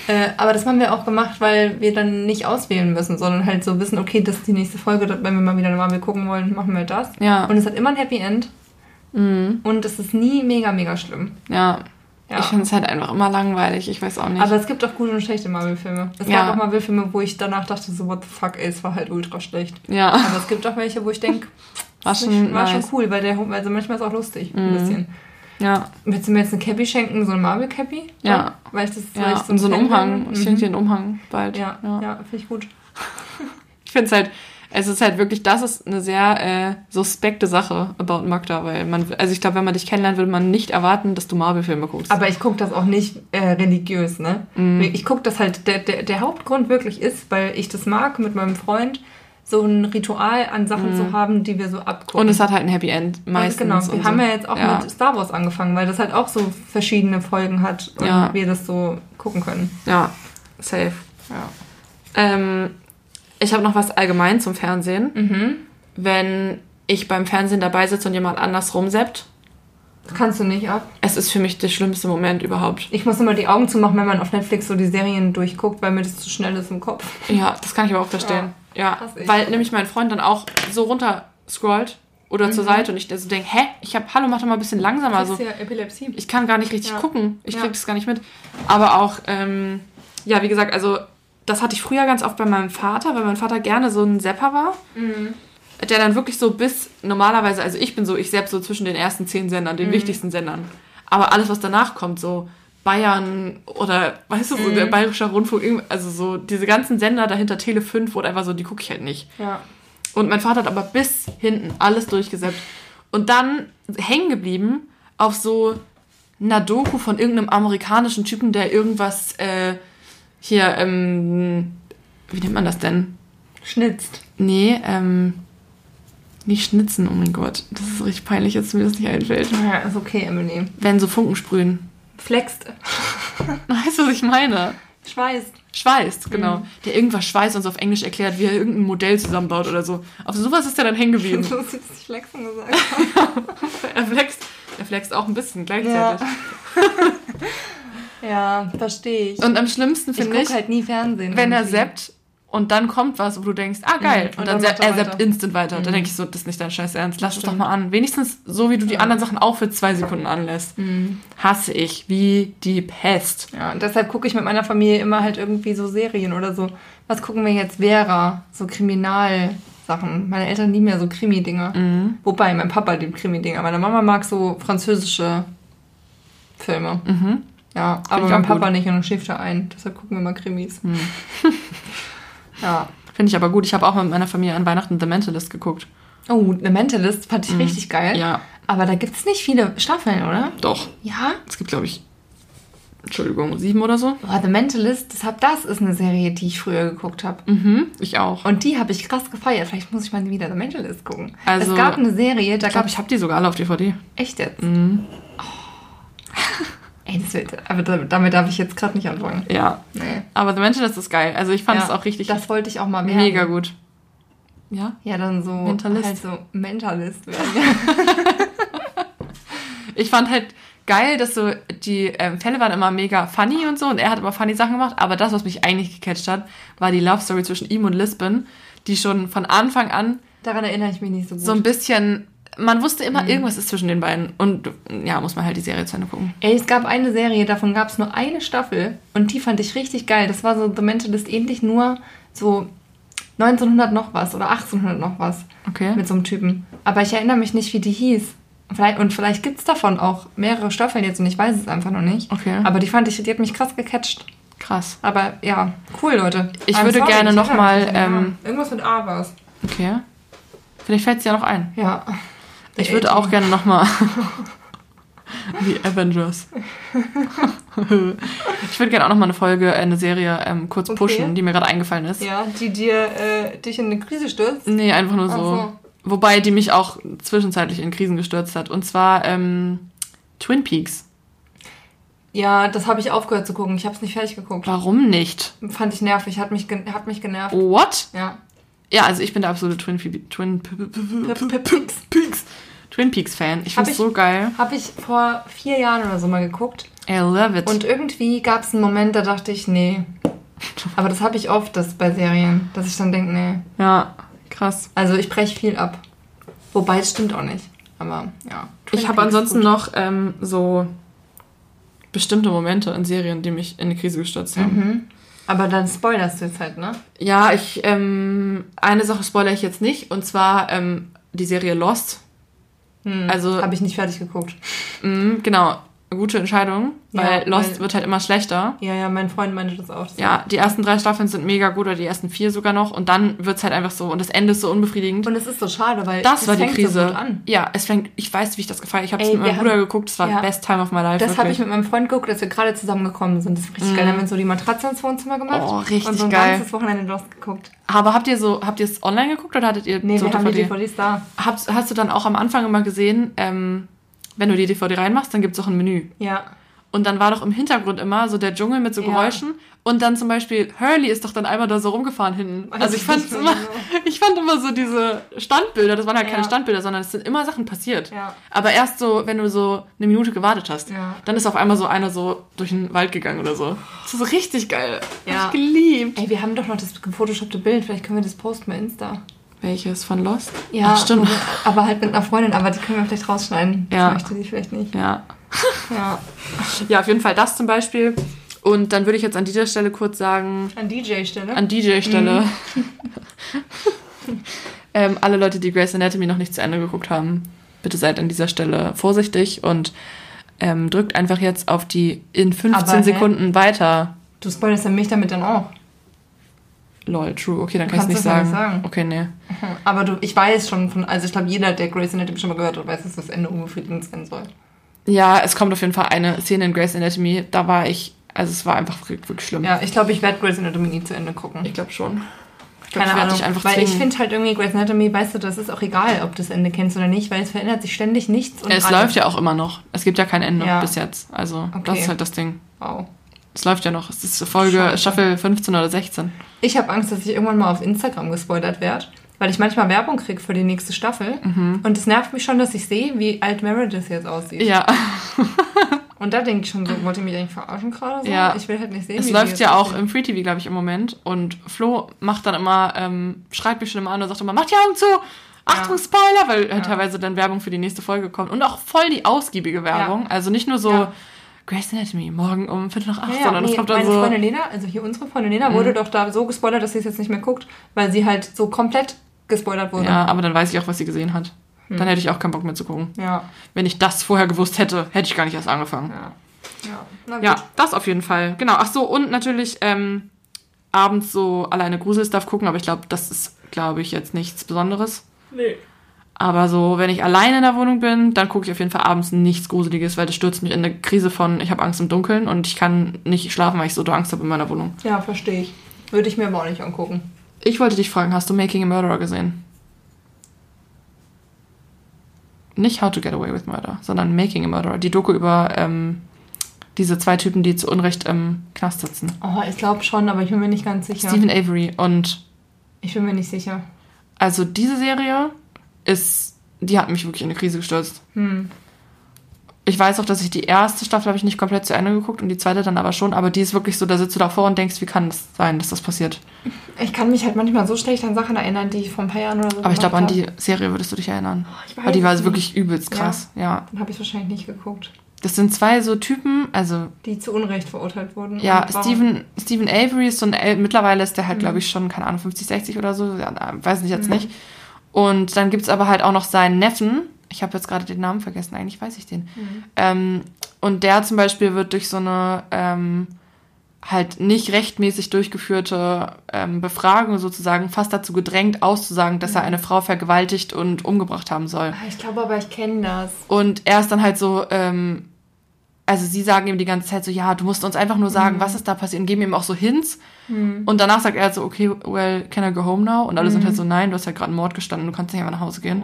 Äh, aber das haben wir auch gemacht, weil wir dann nicht auswählen müssen, sondern halt so wissen, okay, das ist die nächste Folge, wenn wir mal wieder eine Marvel gucken wollen, machen wir das. Ja. Und es hat immer ein Happy End Mhm. und es ist nie mega, mega schlimm. Ja. Ja. Ich finde es halt einfach immer langweilig. Ich weiß auch nicht. Aber es gibt auch gute und schlechte Marvel-Filme. Es Ja. gab auch Marvel-Filme, wo ich danach dachte, so, what the fuck, ey, es war halt ultra schlecht. ja. Aber es gibt auch welche, wo ich denke, War schon war schon nice. cool, weil der, also manchmal ist auch lustig, ein Mhm. bisschen. Ja. Willst du mir jetzt eine Cappy schenken, so eine Marvel-Cappy? Ja. Weil ich das Ja, ich und so ein Fan Umhang. bin? Ich schenke dir einen Umhang bald. Ja, ja, finde ich gut. Ich finde es halt, es ist halt wirklich, das ist eine sehr äh, suspekte Sache about Magda, weil man, also ich glaube, wenn man dich kennenlernt, würde man nicht erwarten, dass du Marvel-Filme guckst. Aber ich gucke das auch nicht äh, religiös, ne? Mhm. Ich gucke das halt, der, der, der Hauptgrund wirklich ist, weil ich das mag, mit meinem Freund so ein Ritual an Sachen zu haben, die wir so abgucken. Mhm. und es hat halt ein Happy End meistens. Genau, wir und haben so. ja jetzt auch Ja. mit Star Wars angefangen, weil das halt auch so verschiedene Folgen hat und Ja. wir das so gucken können. Ja, safe. Ja. Ähm, ich habe noch was allgemein zum Fernsehen. Mhm. Wenn ich beim Fernsehen dabei sitze und jemand anders rumseppt, Das kannst du nicht ab. es ist für mich der schlimmste Moment überhaupt. Ich muss immer die Augen zumachen, wenn man auf Netflix so die Serien durchguckt, weil mir das zu schnell ist im Kopf. Ja, das kann ich aber auch verstehen. Ja, weil nämlich mein Freund dann auch so runter scrollt oder zur Seite und ich so denke, hä, ich habe, hallo, mach doch mal ein bisschen langsamer. Das So, ist ja Epilepsie. ich kann gar nicht richtig Ja. gucken. Ich Ja. krieg das gar nicht mit. Aber auch, ähm, ja, wie gesagt, also das hatte ich früher ganz oft bei meinem Vater, weil mein Vater gerne so ein Sepper war. Mhm. Der dann wirklich so bis normalerweise, also ich bin so, ich sepp so zwischen den ersten zehn Sendern, Mhm. den wichtigsten Sendern. Aber alles, was danach kommt, so Bayern oder, weißt du, so Mhm. der Bayerische Rundfunk, also so diese ganzen Sender dahinter, Tele 5 oder einfach so, die gucke ich halt nicht. Ja. Und mein Vater hat aber bis hinten alles durchgesäppt. Und dann hängen geblieben auf so einer Doku von irgendeinem amerikanischen Typen, der irgendwas äh, hier, ähm, wie nennt man das denn? Schnitzt. Nee, ähm, nicht schnitzen, oh mein Gott. Das ist richtig peinlich, dass mir das nicht einfällt. Ja, ist okay, Emily. Wenn so Funken sprühen. Flext. Weißt du, was ich meine? Schweißt. Schweißt, genau. Der irgendwas schweißt und so auf Englisch erklärt, wie er irgendein Modell zusammenbaut oder so. Auf sowas ist er dann hängen geblieben. Du hast jetzt nicht Flexen gesagt. er flext, er flext auch ein bisschen gleichzeitig. Ja, verstehe ich. Und am schlimmsten ich finde gucke ich, halt nie Fernsehen. wenn er irgendwie. seppt und dann kommt was, wo du denkst, ah geil, Mhm, und, dann, dann er weiter. instant weiter. Dann Mhm. denke ich so, das ist nicht dein Scheiß Ernst, lass es doch mal an. Wenigstens so, wie du die anderen Sachen auch für zwei Sekunden anlässt. Mhm. Hasse ich, wie die Pest. Ja, und deshalb gucke ich mit meiner Familie immer halt irgendwie so Serien oder so. Was gucken wir jetzt? Vera, so Kriminalsachen. Meine Eltern lieben ja so Krimi-Dinger. Mhm. Wobei, mein Papa liebt Krimi-Dinger. Meine Mama mag so französische Filme. Mhm. Ja, aber ich mein Papa gut. nicht und dann schläft er ein. Deshalb gucken wir mal Krimis. Mhm. Ja. Finde ich aber gut. Ich habe auch mit meiner Familie an Weihnachten The Mentalist geguckt. Oh, The Mentalist fand ich richtig geil. Mhm. Ja, Aber da gibt es nicht viele Staffeln, oder? doch. Ja? Es gibt, glaube ich, Entschuldigung, sieben oder so. Boah, The Mentalist, das, hab, das ist eine Serie, die ich früher geguckt habe. Mhm, ich auch. Und die habe ich krass gefeiert. Vielleicht muss ich mal wieder The Mentalist gucken. Also, es gab eine Serie, da Ich glaube, gab ich habe die sogar alle auf DVD. Echt jetzt? Mhm. Ey, das wird, aber da- damit darf ich jetzt gerade nicht anfangen. Ja, Nee. aber The Mentalist ist geil. Also ich fand Ja, es auch richtig Das wollte ich auch mal werden. mega gut. Ja? Ja, dann so Mentalist. halt so Mentalist werden. Ich fand halt geil, dass so die ähm, Fälle waren immer mega funny und so und er hat immer funny Sachen gemacht, aber das, was mich eigentlich gecatcht hat, war die Love Story zwischen ihm und Lisbon, die schon von Anfang an Daran erinnere ich mich nicht so gut. so ein bisschen, man wusste Mhm. immer, irgendwas ist zwischen den beiden und ja, muss man halt die Serie zu Ende gucken. Ey, es gab eine Serie, davon gab es nur eine Staffel und die fand ich richtig geil. Das war so The Mentalist ähnlich, nur so 1900 noch was oder 1800 noch was Okay. mit so einem Typen. Aber ich erinnere mich nicht, wie die hieß. Vielleicht, und vielleicht gibt es davon auch mehrere Staffeln jetzt und ich weiß es einfach noch nicht. Okay. Aber die fand ich, die hat mich krass gecatcht. Krass. Aber ja, cool, Leute. Ich I'm würde gerne ich noch erinnere mal, mich nicht an den ähm. Irgendwas mit A war es. Okay. Vielleicht fällt es ja noch ein. Ja. Ich würde auch gerne nochmal. Die Avengers. ich würde gerne auch nochmal eine Folge, äh, eine Serie ähm, kurz Okay. pushen, die mir gerade eingefallen ist. Ja, die dir äh, dich in eine Krise stürzt. Nee, einfach nur so. So. Wobei die mich auch zwischenzeitlich in Krisen gestürzt hat. Und zwar ähm, Twin Peaks. Ja, das habe ich aufgehört zu gucken. Ich habe es nicht fertig geguckt. Warum nicht? Fand ich nervig, hat mich, hat mich genervt. What? Ja. Ja, also ich bin der absolute Twin, Twin, Pe- Pe- Pe- Pe- Peaks. Peaks. Twin Peaks Fan. Ich finde ich- so geil. Habe ich vor vier Jahren oder so mal geguckt. I love it. Und irgendwie gab es einen Moment, da dachte ich, nee. Aber das habe ich oft, das bei Serien, dass ich dann denke, nee. ja, krass. Also ich breche viel ab. Wobei, es stimmt auch nicht. Aber ja. Twin Ich habe ansonsten gut. noch ähm, so bestimmte Momente in Serien, die mich in eine Krise gestürzt haben. Mhm. Aber dann spoilerst du jetzt halt, ne? Ja, ich, ähm, eine Sache spoilere ich jetzt nicht, und zwar ähm, die Serie Lost. Also, Habe ich nicht fertig geguckt. mh, genau, gute Entscheidung, weil Ja, Lost weil- wird halt immer schlechter. Ja, ja, mein Freund meinte das auch. Das Ja, die ersten drei Staffeln sind mega gut oder die ersten vier sogar noch und dann wird's halt einfach so und das Ende ist so unbefriedigend. Und es ist so schade, weil das es war die fängt Krise. So gut an. Ja, es fängt, ich weiß, wie ich das gefeiert. Ich habe es mit meinem Bruder haben- geguckt, das war ja. best time of my life. Das habe ich mit meinem Freund geguckt, als wir gerade zusammengekommen sind. Das ist richtig geil. Dann haben wir so die Matratze ins Wohnzimmer gemacht. Oh, richtig Und so ein geil. ganzes Wochenende Lost geguckt. Aber habt ihr so, habt ihr es online geguckt oder hattet ihr Nee, so wir haben die DVD? DVDs da. Hast, hast du dann auch am Anfang immer gesehen, ähm, wenn du die DVD reinmachst, dann gibt's auch ein Menü. Ja. Und dann war doch im Hintergrund immer so der Dschungel mit so Ja. Geräuschen. Und dann zum Beispiel, Hurley ist doch dann einmal da so rumgefahren hinten. Weiß Also ich fand immer, genau. ich fand immer so diese Standbilder, das waren halt keine Ja. Standbilder, sondern es sind immer Sachen passiert. Ja. Aber erst so, wenn du so eine Minute gewartet hast, Ja. dann ist auf einmal so einer so durch den Wald gegangen oder so. Das ist so richtig geil. Ja. Hab ich geliebt. Ey, wir haben doch noch das gefotoshoppte Bild. Vielleicht können wir das posten bei Insta. Welches von Lost? Ja, Ach, stimmt. Aber halt mit einer Freundin, aber die können wir vielleicht rausschneiden. Ja. Ich möchte die vielleicht nicht. Ja. Ja. Ja, auf jeden Fall das zum Beispiel. Und dann würde ich jetzt an dieser Stelle kurz sagen, An DJ-Stelle. an DJ-Stelle, Mhm. ähm, alle Leute, die Grey's Anatomy noch nicht zu Ende geguckt haben, bitte seid an dieser Stelle vorsichtig und ähm, drückt einfach jetzt auf die in 15 Aber, hä? Sekunden weiter. Du spoilerst ja mich damit dann auch. Lol, true. Okay, dann kann ich nicht kannst sagen. das nicht sagen. Okay, nee. Aber du, ich weiß schon von, also ich glaube, jeder, der Grey's Anatomy schon mal gehört hat, weiß, dass das Ende unbefriedigend sein soll. Ja, es kommt auf jeden Fall eine Szene in Grey's Anatomy, da war ich, also es war einfach wirklich, schlimm. Ja, ich glaube, ich werde Grey's Anatomy nie zu Ende gucken. Ich glaube schon. Ich glaub, Keine ich Ahnung. einfach weil ich zwingen. finde halt irgendwie Grey's Anatomy, weißt du, das ist auch egal, ob du das Ende kennst oder nicht, weil es verändert sich ständig nichts. Und es alles. läuft ja auch immer noch. Es gibt ja kein Ende Ja. bis jetzt. Also, das Okay. ist halt das Ding. Wow. Es läuft ja noch. Es ist Folge, Scheiße. Staffel 15 oder 16. Ich habe Angst, dass ich irgendwann mal auf Instagram gespoilert werde, weil ich manchmal Werbung kriege für die nächste Staffel. Und es nervt mich schon, dass ich sehe, wie alt Meredith jetzt aussieht. Ja, Und da denke ich schon so, wollt ihr mich eigentlich verarschen gerade so? Ja. Ich will halt nicht sehen, es läuft ja auch im Free TV, glaube ich, im Moment. Und Flo macht dann immer, ähm, schreibt mich schon immer an und sagt immer, macht die Augen zu! Achtung, Spoiler! Weil halt teilweise dann Werbung für die nächste Folge kommt. Und auch voll die ausgiebige Werbung. Ja. Also nicht nur so, Ja. Grey's Anatomy, morgen um Viertel nach acht, Ja, sondern es nee, kommt dann meine so. Mhm. Freundin Lena, also hier unsere Freundin Lena, wurde doch da so gespoilert, dass sie es jetzt nicht mehr guckt, weil sie halt so komplett gespoilert wurde. Ja, aber dann weiß ich auch, was sie gesehen hat. Hm. Dann hätte ich auch keinen Bock mehr zu gucken. Ja, Wenn ich das vorher gewusst hätte, hätte ich gar nicht erst angefangen. ja. Ja, na gut. Ja, das auf jeden Fall. Genau. Ach so, und natürlich ähm, abends so alleine Gruselstuff gucken, aber ich glaube, das ist, glaube ich, jetzt nichts Besonderes. Nee. Aber so, wenn ich alleine in der Wohnung bin, dann gucke ich auf jeden Fall abends nichts Gruseliges, weil das stürzt mich in eine Krise von, ich habe Angst im Dunkeln und ich kann nicht schlafen, weil ich so Angst habe in meiner Wohnung. Ja, verstehe ich. Würde ich mir aber auch nicht angucken. Ich wollte dich fragen, hast du Making a Murderer gesehen? Nicht How to Get Away with Murder, sondern Making a Murderer. Die Doku über ähm, diese zwei Typen, die zu Unrecht im Knast sitzen. Oh, ich glaube schon, aber ich bin mir nicht ganz sicher. Stephen Avery und Ich bin mir nicht sicher. Also diese Serie ist, die hat mich wirklich in eine Krise gestürzt. Hm. Ich weiß auch, dass ich die erste Staffel habe ich nicht komplett zu Ende geguckt und die zweite dann aber schon, aber die ist wirklich so, da sitzt du davor und denkst, wie kann das sein, dass das passiert? Ich kann mich halt manchmal so schlecht an Sachen erinnern, die ich vor ein paar Jahren oder so Aber ich glaube, an die Serie würdest du dich erinnern. hab. Ich weiß Weil die war es wirklich übelst krass, ja. nicht. Dann habe ich wahrscheinlich nicht geguckt. Das sind zwei so Typen, also Die zu Unrecht verurteilt wurden. ja, Stephen, Stephen Avery ist so ein, El mittlerweile ist der halt, glaube ich, schon, keine Ahnung, 50, 60 oder so, ja, weiß nicht jetzt nicht. Und dann gibt's aber halt auch noch seinen Neffen, ich habe jetzt gerade den Namen vergessen, eigentlich weiß ich den. Ähm, und der zum Beispiel wird durch so eine ähm, halt nicht rechtmäßig durchgeführte ähm, Befragung sozusagen fast dazu gedrängt, auszusagen, dass er eine Frau vergewaltigt und umgebracht haben soll. Ah, Ich glaube aber, ich kenne das. Und er ist dann halt so, ähm, also sie sagen ihm die ganze Zeit so, ja, du musst uns einfach nur sagen, was ist da passiert und geben ihm auch so Hints. Und danach sagt er halt so, okay, well, can I go home now? Und alle sind halt so, nein, du hast ja gerade einen Mord gestanden, du kannst nicht einfach nach Hause gehen.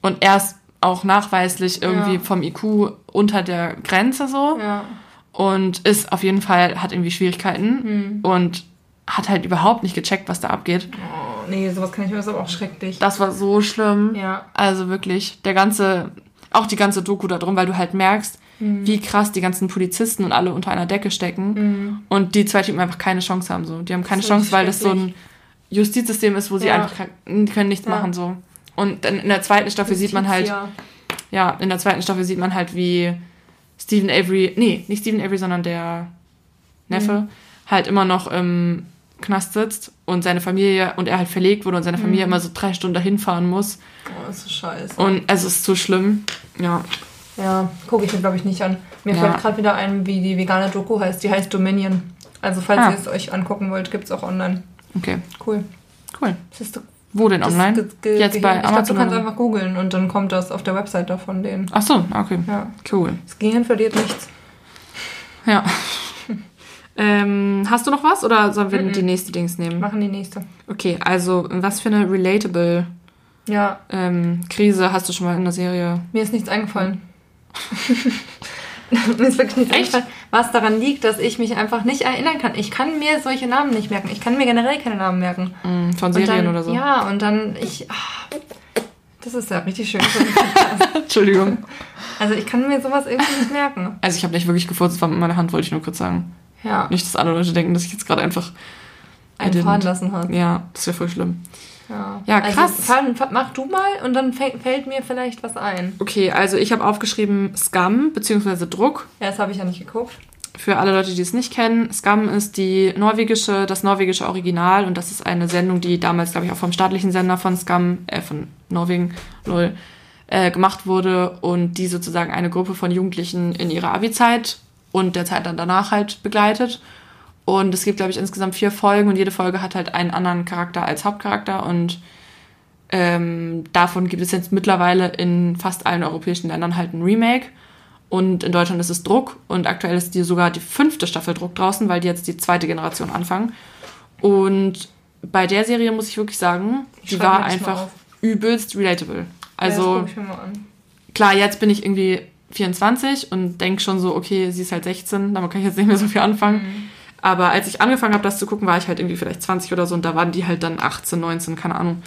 Und er ist auch nachweislich irgendwie Ja. vom IQ unter der Grenze so Ja. und ist auf jeden Fall, hat irgendwie Schwierigkeiten und hat halt überhaupt nicht gecheckt, was da abgeht. Oh, nee, sowas kann ich mir, das ist aber auch schrecklich. Das war so schlimm. Ja. Also wirklich, der ganze, auch die ganze Doku da drum, weil du halt merkst, wie krass die ganzen Polizisten und alle unter einer Decke stecken und die zwei Typen einfach keine Chance haben. So. Die haben keine Chance, weil das so ein Justizsystem ist, wo sie Ja. einfach können nichts Ja. machen. so. Und dann in der zweiten Staffel sieht man halt, Ja. ja, in der zweiten Staffel sieht man halt, wie Stephen Avery, nee, nicht Stephen Avery, sondern der Neffe, halt immer noch im Knast sitzt und seine Familie und er halt verlegt wurde und seine Familie immer so drei Stunden dahin fahren muss. Oh, das ist scheiße. Und es ist zu schlimm. Ja. Ja, gucke ich mir, glaube ich, nicht an. Mir Ja. fällt gerade wieder ein, wie die vegane Doku heißt. Die heißt Dominion. Also, falls Ah. ihr es euch angucken wollt, gibt es auch online. Okay, Cool. cool. Siehst du, Wo denn online? Jetzt bei Ich glaube, du Amazon. kannst einfach googeln und dann kommt das auf der Webseite von denen. Ach so, okay. Ja. Cool. Das Gehirn verliert nichts. Ja. ähm, hast du noch was oder sollen wir Mhm. die nächste Dings nehmen? Machen die nächste. Okay, also was für eine relatable Ja, ähm, Krise hast du schon mal in der Serie? mir ist nichts eingefallen. Mir ist wirklich eingefallen, was daran liegt, dass ich mich einfach nicht erinnern kann. Ich kann mir solche Namen nicht merken. Ich kann mir generell keine Namen merken. Mm, von Serien dann, oder so? Ja, und dann ich. ah, das ist ja richtig schön. Entschuldigung. Also ich kann mir sowas irgendwie nicht merken. Also ich habe nicht wirklich gefurzt, es war mit meiner Hand, wollte ich nur kurz sagen. Ja, Nicht, dass andere Leute denken, dass ich jetzt gerade einfach... Einen fahren lassen hat. Ja, das wäre voll schlimm. Ja, Ja, krass. Also, fahr- fahr- mach du mal und dann fällt, fällt mir vielleicht was ein. Okay, also ich habe aufgeschrieben Scum bzw. Druck. Ja, das habe ich ja nicht geguckt. Für alle Leute, die es nicht kennen, Scum ist die norwegische, das norwegische Original und das ist eine Sendung, die damals, glaube ich, auch vom staatlichen Sender von Scum, äh, von Norwegen, lol, äh, gemacht wurde und die sozusagen eine Gruppe von Jugendlichen in ihrer Abi-Zeit und der Zeit dann danach halt begleitet. Und es gibt, glaube ich, insgesamt vier Folgen und jede Folge hat halt einen anderen Charakter als Hauptcharakter und ähm, davon gibt es jetzt mittlerweile in fast allen europäischen Ländern halt ein Remake. Und in Deutschland ist es Druck und aktuell ist die sogar die fünfte Staffel Druck draußen, weil die jetzt die zweite Generation anfangen. Und bei der Serie muss ich wirklich sagen, Ich die war einfach übelst relatable. ja, Also an. klar, jetzt bin ich irgendwie 24 und denke schon so, okay, sie ist halt 16, damit kann ich jetzt nicht mehr so viel anfangen. Aber als ich angefangen habe, das zu gucken, war ich halt irgendwie vielleicht 20 oder so und da waren die halt dann 18, 19, keine Ahnung.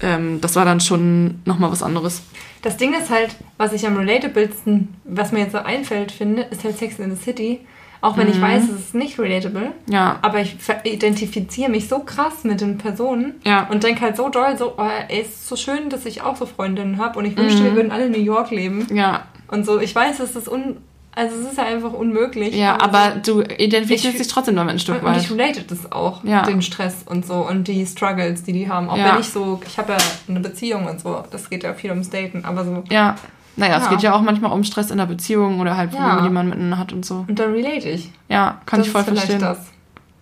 Ähm, das war dann schon nochmal was anderes. Das Ding ist halt, was ich am relatablesten, was mir jetzt so einfällt, finde, ist halt Sex in the City. Auch wenn ich weiß, es ist nicht relatable. Ja, Aber ich identifiziere mich so krass mit den Personen ja, und denke halt so doll, so, oh, ey, es ist so schön, dass ich auch so Freundinnen habe und ich wünschte, wir würden alle in New York leben. ja, Und so, ich weiß, es ist un... Also es ist ja einfach unmöglich. ja, aber du identifizierst Ich- dich trotzdem damit ein Und, Stück und ich weit. relate das auch, Ja. den Stress und so und die Struggles, die die haben. Auch Ja. wenn ich so, ich habe ja eine Beziehung und so, das geht ja viel ums Daten, aber so. Ja, naja, es Ja. geht ja auch manchmal um Stress in der Beziehung oder halt Probleme, die man miteinander hat und so. Und dann relate ich. Ja, kann das ich voll ist vielleicht verstehen. das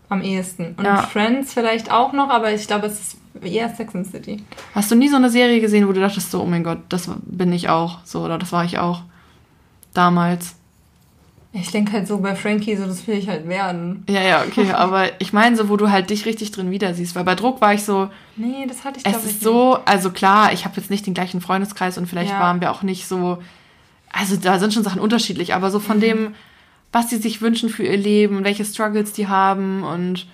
am ehesten. Und. Friends vielleicht auch noch, aber ich glaube, es ist eher Sex and City. Hast du nie so eine Serie gesehen, wo du dachtest so, oh mein Gott, das bin ich auch, so oder das war ich auch damals? Ich denke halt so bei Frankie, so das will ich halt werden. Ja, ja, okay, aber ich meine so, wo du halt dich richtig drin wieder siehst, weil bei Druck war ich so, Nee, das hatte ich es glaube ich ist so, also klar, ich habe jetzt nicht den gleichen Freundeskreis und vielleicht Ja. waren wir auch nicht so, also da sind schon Sachen unterschiedlich, aber so Mhm. von dem, was sie sich wünschen für ihr Leben, welche Struggles die haben und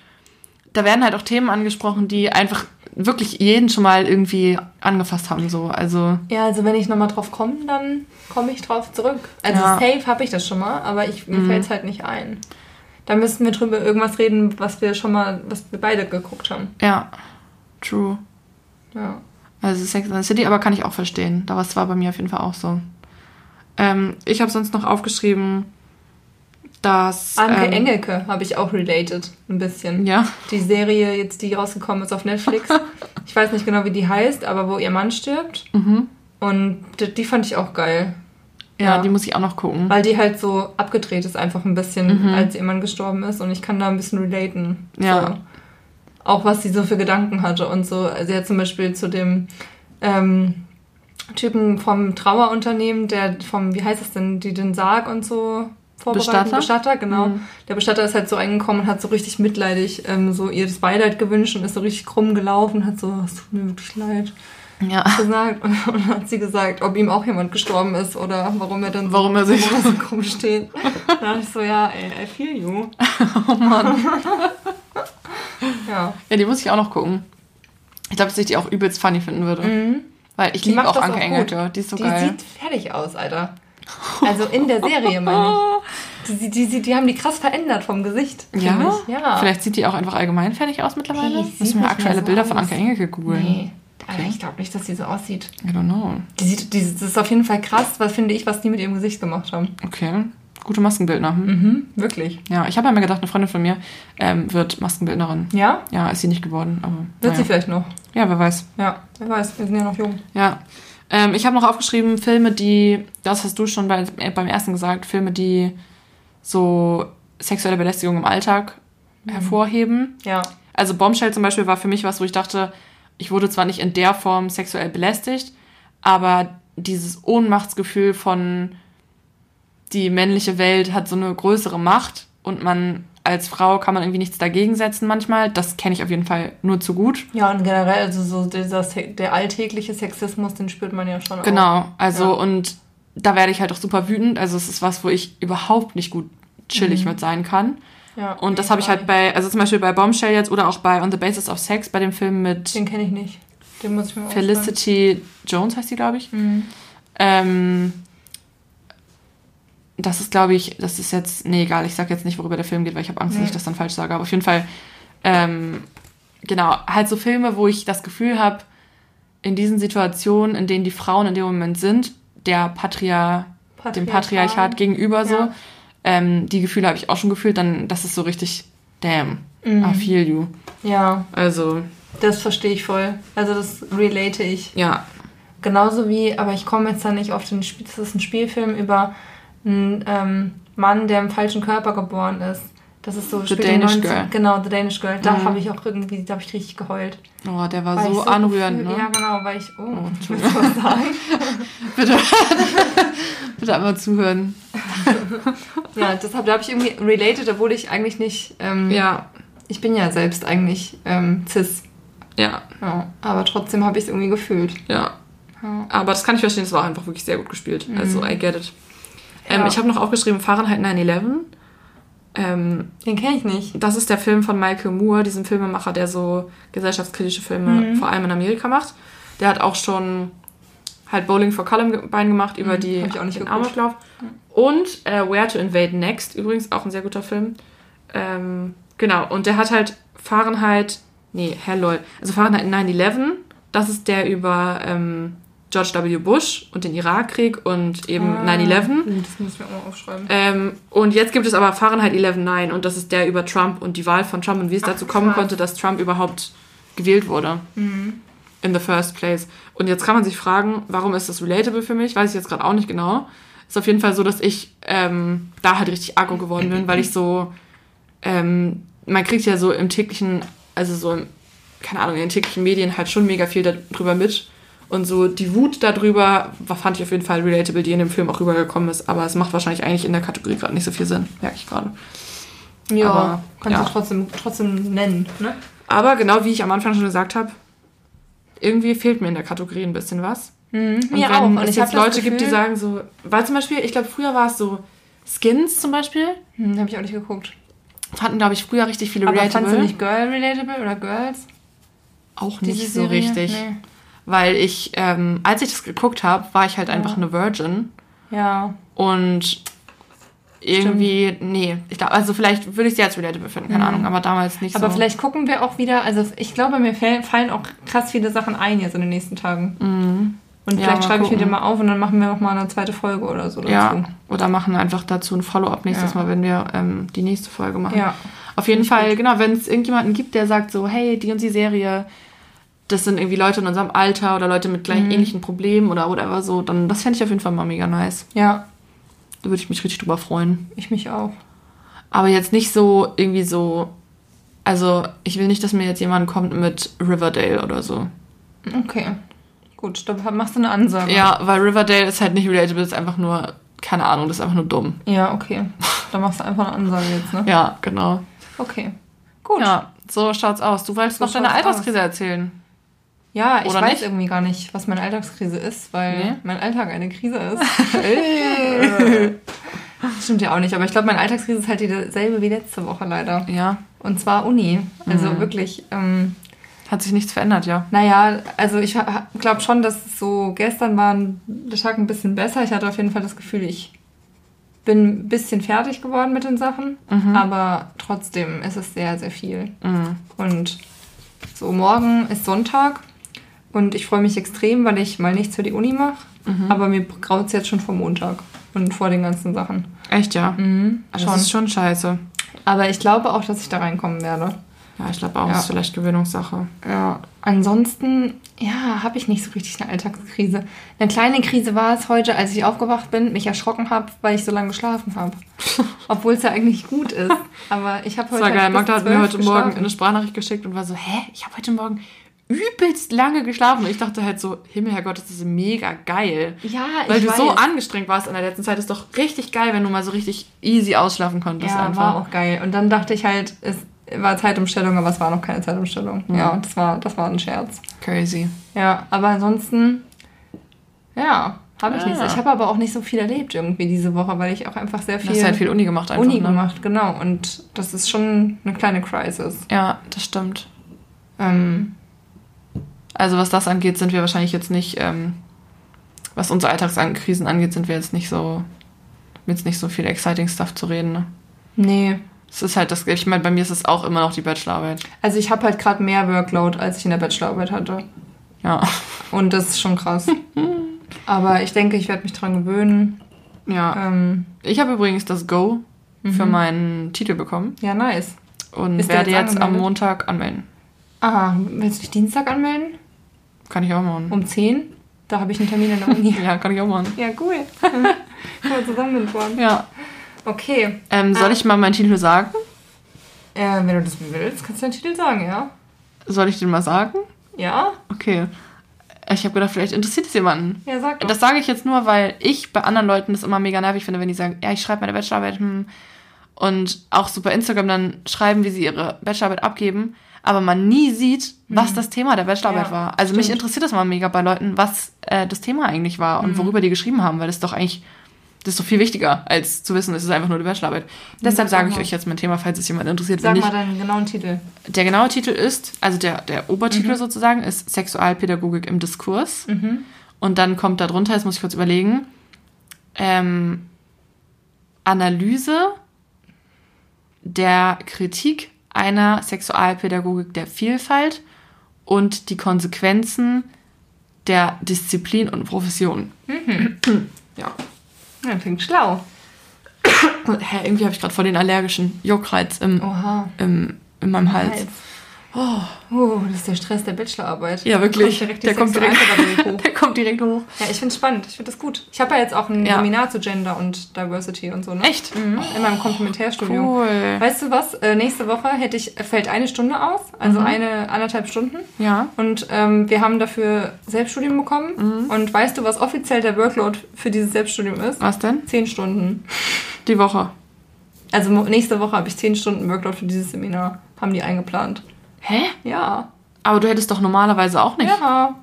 da werden halt auch Themen angesprochen, die einfach wirklich jeden schon mal irgendwie angefasst haben, so, also. Ja, also wenn ich nochmal drauf komme, dann komme ich drauf zurück. Also Ja. Mhm. safe habe ich das schon mal, aber ich, mir fällt es halt nicht ein. Da müssten wir drüber irgendwas reden, was wir schon mal, was wir beide geguckt haben. ja, true. Ja. Also Sex and the City, aber kann ich auch verstehen. Da war bei mir auf jeden Fall auch so. Ähm, ich habe sonst noch aufgeschrieben, dass Anke ähm, Engelke habe ich auch related, ein bisschen. Ja, Die Serie jetzt, die rausgekommen ist auf Netflix. ich weiß nicht genau, wie die heißt, aber wo ihr Mann stirbt. mhm. Und die, die fand ich auch geil. ja, Ja. die muss ich auch noch gucken. Weil die halt so abgedreht ist, einfach ein bisschen, Mhm. als ihr Mann gestorben ist. Und ich kann da ein bisschen relaten. Ja. So. Auch was sie so für Gedanken hatte und so. Sie hat zum Beispiel zu dem ähm, Typen vom Trauerunternehmen, der vom, wie heißt das denn, die den Sarg und so vorbereiten. Bestatter? Bestatter, genau. Mhm. Der Bestatter ist halt so reingekommen und hat so richtig mitleidig ähm, so ihr das Beileid gewünscht und ist so richtig krumm gelaufen und hat so, es tut mir wirklich leid Ja. gesagt. Und dann hat sie gesagt, ob ihm auch jemand gestorben ist oder warum er dann so, Warum er sich- so krumm steht. Dann dachte ich so, ja, ey, I feel you. Oh Mann. Ja. Ja, die muss ich auch noch gucken. Ich glaube, dass ich die auch übelst funny finden würde. Weil ich Die liebe auch Anke Engelke. Die ist so die geil. sieht fertig aus, Alter. Also in der Serie, meine ich. Die, die, die, die haben die krass verändert vom Gesicht. ja? ich. ja. Vielleicht sieht die auch einfach allgemein fertig aus mittlerweile. Die Müssen wir aktuelle so Bilder von aus. Anke Engelke googeln. Nee. Alter, ich glaube nicht, dass die so aussieht. I don't know. Die sieht, die, das ist auf jeden Fall krass, was finde ich, was die mit ihrem Gesicht gemacht haben. Okay, Gute Maskenbildner. Hm? Mhm, wirklich. Ja, ich habe ja mir gedacht, eine Freundin von mir ähm, wird Maskenbildnerin. Ja? Ja, ist sie nicht geworden, aber. Wird naja. sie vielleicht noch. Ja, wer weiß. Ja, wer weiß, wir sind ja noch jung. Ja. Ähm, ich habe noch aufgeschrieben, Filme, die, das hast du schon bei, äh, beim ersten gesagt, Filme, die so sexuelle Belästigung im Alltag hervorheben. Ja. Also Bombshell zum Beispiel war für mich was, wo ich dachte, ich wurde zwar nicht in der Form sexuell belästigt, aber dieses Ohnmachtsgefühl von die männliche Welt hat so eine größere Macht und man als Frau kann man irgendwie nichts dagegen setzen manchmal. Das kenne ich auf jeden Fall nur zu gut. Ja, und generell, also so dieser, Se- der alltägliche Sexismus, den spürt man ja schon auch. Genau, also Ja. und da werde ich halt auch super wütend. Also es ist was, wo ich überhaupt nicht gut chillig mit sein kann. Ja, Und das habe ich halt bei, also zum Beispiel bei Bombshell jetzt oder auch bei On the Basis of Sex, bei dem Film mit Den kenne ich nicht. Den muss ich mir. Felicity Jones heißt sie, glaube ich. Mhm. Ähm, das ist, glaube ich, das ist jetzt, nee, egal, ich sag jetzt nicht, worüber der Film geht, weil ich habe Angst, dass Nee. ich das dann falsch sage. Aber auf jeden Fall, ähm, genau, halt so Filme, wo ich das Gefühl habe, in diesen Situationen, in denen die Frauen in dem Moment sind, der Patria, dem Patriarchat gegenüber so, Ja. ähm, die Gefühle habe ich auch schon gefühlt, dann, das ist so richtig, damn, Mhm. I feel you. Ja, Also, das verstehe ich voll. Also das relate ich. ja, Genauso wie, aber ich komme jetzt da nicht auf den Spiel, das ist ein Spielfilm über einen ähm, Mann, der im falschen Körper geboren ist. Das ist so The Danish 19 Girl. Genau, The Danish Girl. Da Mhm. habe ich auch irgendwie, da habe ich richtig geheult. oh, der war ich so anrührend, gefühlt- ne? Ja, genau, weil ich, oh, Oh, du was sagen? Bitte, bitte einmal zuhören. Ja, deshalb da habe ich irgendwie related, obwohl ich eigentlich nicht, ähm, Ja, ich bin ja selbst eigentlich ähm, cis. ja, Ja, aber trotzdem habe ich es irgendwie gefühlt. ja. Ja. Aber das kann ich verstehen, es war einfach wirklich sehr gut gespielt. Also, I get it. Ähm, Ja. Ich habe noch aufgeschrieben Fahrenheit 9-11. Ähm, Den kenne ich nicht. das ist der Film von Michael Moore, diesem Filmemacher, der so gesellschaftskritische Filme vor allem in Amerika macht. Der hat auch schon halt Bowling for Columbine gemacht über die hab ich auch nicht den. Amoklauf. Und äh, Where to Invade Next, übrigens auch ein sehr guter Film. Ähm, genau, und der hat halt Fahrenheit, nee, hell lol, also Fahrenheit 9-11, das ist der über ähm, George W. Bush und den Irakkrieg und eben Ah. 9-11. Uh, Das muss ich mir auch mal aufschreiben. Ähm, und jetzt gibt es aber Fahrenheit 11.9 und das ist der über Trump und die Wahl von Trump und wie es dazu kommen krass. konnte, dass Trump überhaupt gewählt wurde. In the first place. Und jetzt kann man sich fragen, warum ist das relatable für mich? Weiß ich jetzt gerade auch nicht genau. Ist auf jeden Fall so, dass ich ähm, da halt richtig aggro geworden bin, weil ich so, ähm, man kriegt ja so im täglichen, also so im, keine Ahnung, in den täglichen Medien halt schon mega viel darüber mit. Und so die Wut darüber fand ich auf jeden Fall relatable, die in dem Film auch rübergekommen ist. Aber es macht wahrscheinlich eigentlich in der Kategorie gerade nicht so viel Sinn, merke ich gerade. Ja, aber, kannst ja. du trotzdem, trotzdem nennen, ne? Aber genau wie ich am Anfang schon gesagt habe, irgendwie fehlt mir in der Kategorie ein bisschen was. Mhm, Und mir wenn auch. Und es ich jetzt Leute gibt, die sagen so, weil zum Beispiel, ich glaube, früher war es so, Skins zum Beispiel, Hm, habe ich auch nicht geguckt. fanden, glaube ich, früher richtig viele Aber relatable. fandst du nicht Girl relatable oder Girls? Auch nicht so Serie? richtig. Nee. Weil ich, ähm, als ich das geguckt habe, war ich halt einfach eine Virgin. Ja. Und irgendwie, nee, ich glaube, also vielleicht würde ich sie als relatable finden, keine Ahnung, aber damals nicht Mhm. Aber so. vielleicht gucken wir auch wieder, also ich glaube, mir fallen auch krass viele Sachen ein jetzt in den nächsten Tagen. Und Mhm. Ja, vielleicht schreibe ich mir gucken. den mal auf und dann machen wir noch mal eine zweite Folge oder so dazu. Ja, oder machen einfach dazu ein Follow-up nächstes Ja. Mal, wenn wir ähm, die nächste Folge machen. Ja. Auf jeden Fall, genau, wenn es irgendjemanden gibt, der sagt so, hey, die und die Serie, das sind irgendwie Leute in unserem Alter oder Leute mit Mhm. gleich ähnlichen Problemen oder whatever so, dann das fände ich auf jeden Fall mal mega nice. Ja, Da würde ich mich richtig drüber freuen. ich mich auch. Aber jetzt nicht so irgendwie so, also ich will nicht, dass mir jetzt jemand kommt mit Riverdale oder so. Okay. Gut, da machst du eine Ansage. Ja, weil Riverdale ist halt nicht relatable, ist einfach nur, keine Ahnung, das ist einfach nur dumm. Ja, okay. Da machst du einfach eine Ansage jetzt, ne? Ja, genau. Okay. Gut. Ja, so schaut's aus. Du wolltest So noch deine Alterskrise erzählen. Ja, ich Oder weiß nicht? irgendwie gar nicht, was meine Alltagskrise ist, weil Nee? mein Alltag eine Krise ist. Stimmt ja auch nicht, aber ich glaube, meine Alltagskrise ist halt dieselbe wie letzte Woche leider. Ja, Und zwar Uni. Also Mhm. wirklich, ähm, hat sich nichts verändert, ja. naja, also ich glaube schon, dass es so gestern war der Tag ein bisschen besser. Ich hatte auf jeden Fall das Gefühl, ich bin ein bisschen fertig geworden mit den Sachen, aber trotzdem ist es sehr, sehr viel. Mhm. Und so, morgen ist Sonntag und ich freue mich extrem, weil ich mal nichts für die Uni mache. Aber mir graut es jetzt schon vor Montag und vor den ganzen Sachen. Echt, ja? Mhm, Das schon. ist schon scheiße. Aber ich glaube auch, dass ich da reinkommen werde. Ja, ich glaube auch, Ja. das ist vielleicht Gewöhnungssache. Ja. Ansonsten, ja, habe ich nicht so richtig eine Alltagskrise. Eine kleine Krise war es heute, als ich aufgewacht bin, mich erschrocken habe, weil ich so lange geschlafen habe. Obwohl es ja eigentlich gut ist. Aber ich habe Das heute. war geil. halt bis Magda hat mir 12 heute Morgen geschlafen. eine Sprachnachricht geschickt und war so, hä, ich habe heute Morgen übelst lange geschlafen. Und ich dachte halt so, Himmel, Herrgott, das ist mega geil. Ja, Weil ich du weiß. so angestrengt warst in der letzten Zeit, ist doch richtig geil, wenn du mal so richtig easy ausschlafen konntest Ja, einfach. war auch geil. Und dann dachte ich halt, es war Zeitumstellung, aber es war noch keine Zeitumstellung. Mhm. Ja, das war, das war ein Scherz. Crazy. Ja, aber ansonsten, ja, habe ich Ja. nicht so. Ich habe aber auch nicht so viel erlebt irgendwie diese Woche, weil ich auch einfach sehr Du viel, hast halt viel Uni gemacht einfach. Uni ne? gemacht, genau. Und das ist schon eine kleine Crisis. Ja, das stimmt. Ähm, Also was das angeht, sind wir wahrscheinlich jetzt nicht, ähm, was unsere Alltagskrisen angeht, sind wir jetzt nicht so, mit nicht so viel exciting Stuff zu reden. Ne? nee. Es ist halt das, ich meine, bei mir ist es auch immer noch die Bachelorarbeit. Also ich habe halt gerade mehr Workload, als ich in der Bachelorarbeit hatte. Ja. Und das ist schon krass. aber ich denke, ich werde mich dran gewöhnen. Ja. Ähm, Ich habe übrigens das Go für meinen Titel bekommen ja, nice. und Ist werde jetzt jetzt am? Montag anmelden. Ah, willst du dich Dienstag anmelden? Kann ich auch machen. Um 10? Da habe ich einen Termin in der Uni. Ja, kann ich auch machen. ja, cool. Können wir zusammen mitfahren. Ja. Okay. Ähm, soll Ah. ich mal meinen Titel sagen? Äh, wenn du das willst, kannst du deinen Titel sagen, ja? Soll ich den mal sagen? Ja? Okay. Ich habe gedacht, vielleicht interessiert es jemanden. Ja, sag doch. Das sage ich jetzt nur, weil ich bei anderen Leuten das immer mega nervig finde, wenn die sagen, ja, ich schreibe meine Bachelorarbeit hm, und auch so bei Instagram dann schreiben, wie sie ihre Bachelorarbeit abgeben, aber man nie sieht, was das Thema der Bachelorarbeit Mhm. Ja, war. Also mich stimmt. interessiert das mal mega bei Leuten, was äh, das Thema eigentlich war Mhm. und worüber die geschrieben haben, weil das ist doch eigentlich, das ist doch viel wichtiger, als zu wissen, es ist einfach nur die Bachelorarbeit. Deshalb sag sage ich mal. euch jetzt mein Thema, falls es jemand interessiert. Sag mal nicht, deinen genauen Titel. der genaue Titel ist, also der, der Mhm. Obertitel sozusagen, ist Sexualpädagogik im Diskurs. Und dann kommt da drunter, jetzt muss ich kurz überlegen, ähm, Analyse der Kritik einer Sexualpädagogik der Vielfalt und die Konsequenzen der Disziplin und Profession. ja. Ja, klingt schlau. Hä, irgendwie habe ich gerade vor den allergischen Juckreiz im, Oha. im, in meinem Hals. Hals. Oh, das ist der Stress der Bachelorarbeit. Ja, wirklich. Kommt Der kommt direkt, der kommt direkt hoch. Ja, ich finde spannend. Ich finde das gut. Ich habe ja jetzt auch ein Ja. Seminar zu Gender und Diversity und so, ne? Echt? Mhm. In meinem Komplementärstudium. Cool. Weißt du was? Äh, nächste Woche hätte ich, fällt eine Stunde aus, also Mhm. eine anderthalb Stunden. Ja. Und ähm, wir haben dafür Selbststudium bekommen. Mhm. Und weißt du, was offiziell der Workload für dieses Selbststudium ist? Was denn? Zehn Stunden. Die Woche. Also nächste Woche habe ich zehn Stunden Workload für dieses Seminar. Haben die eingeplant. Hä? Ja. Aber du hättest doch normalerweise auch nicht. Ja.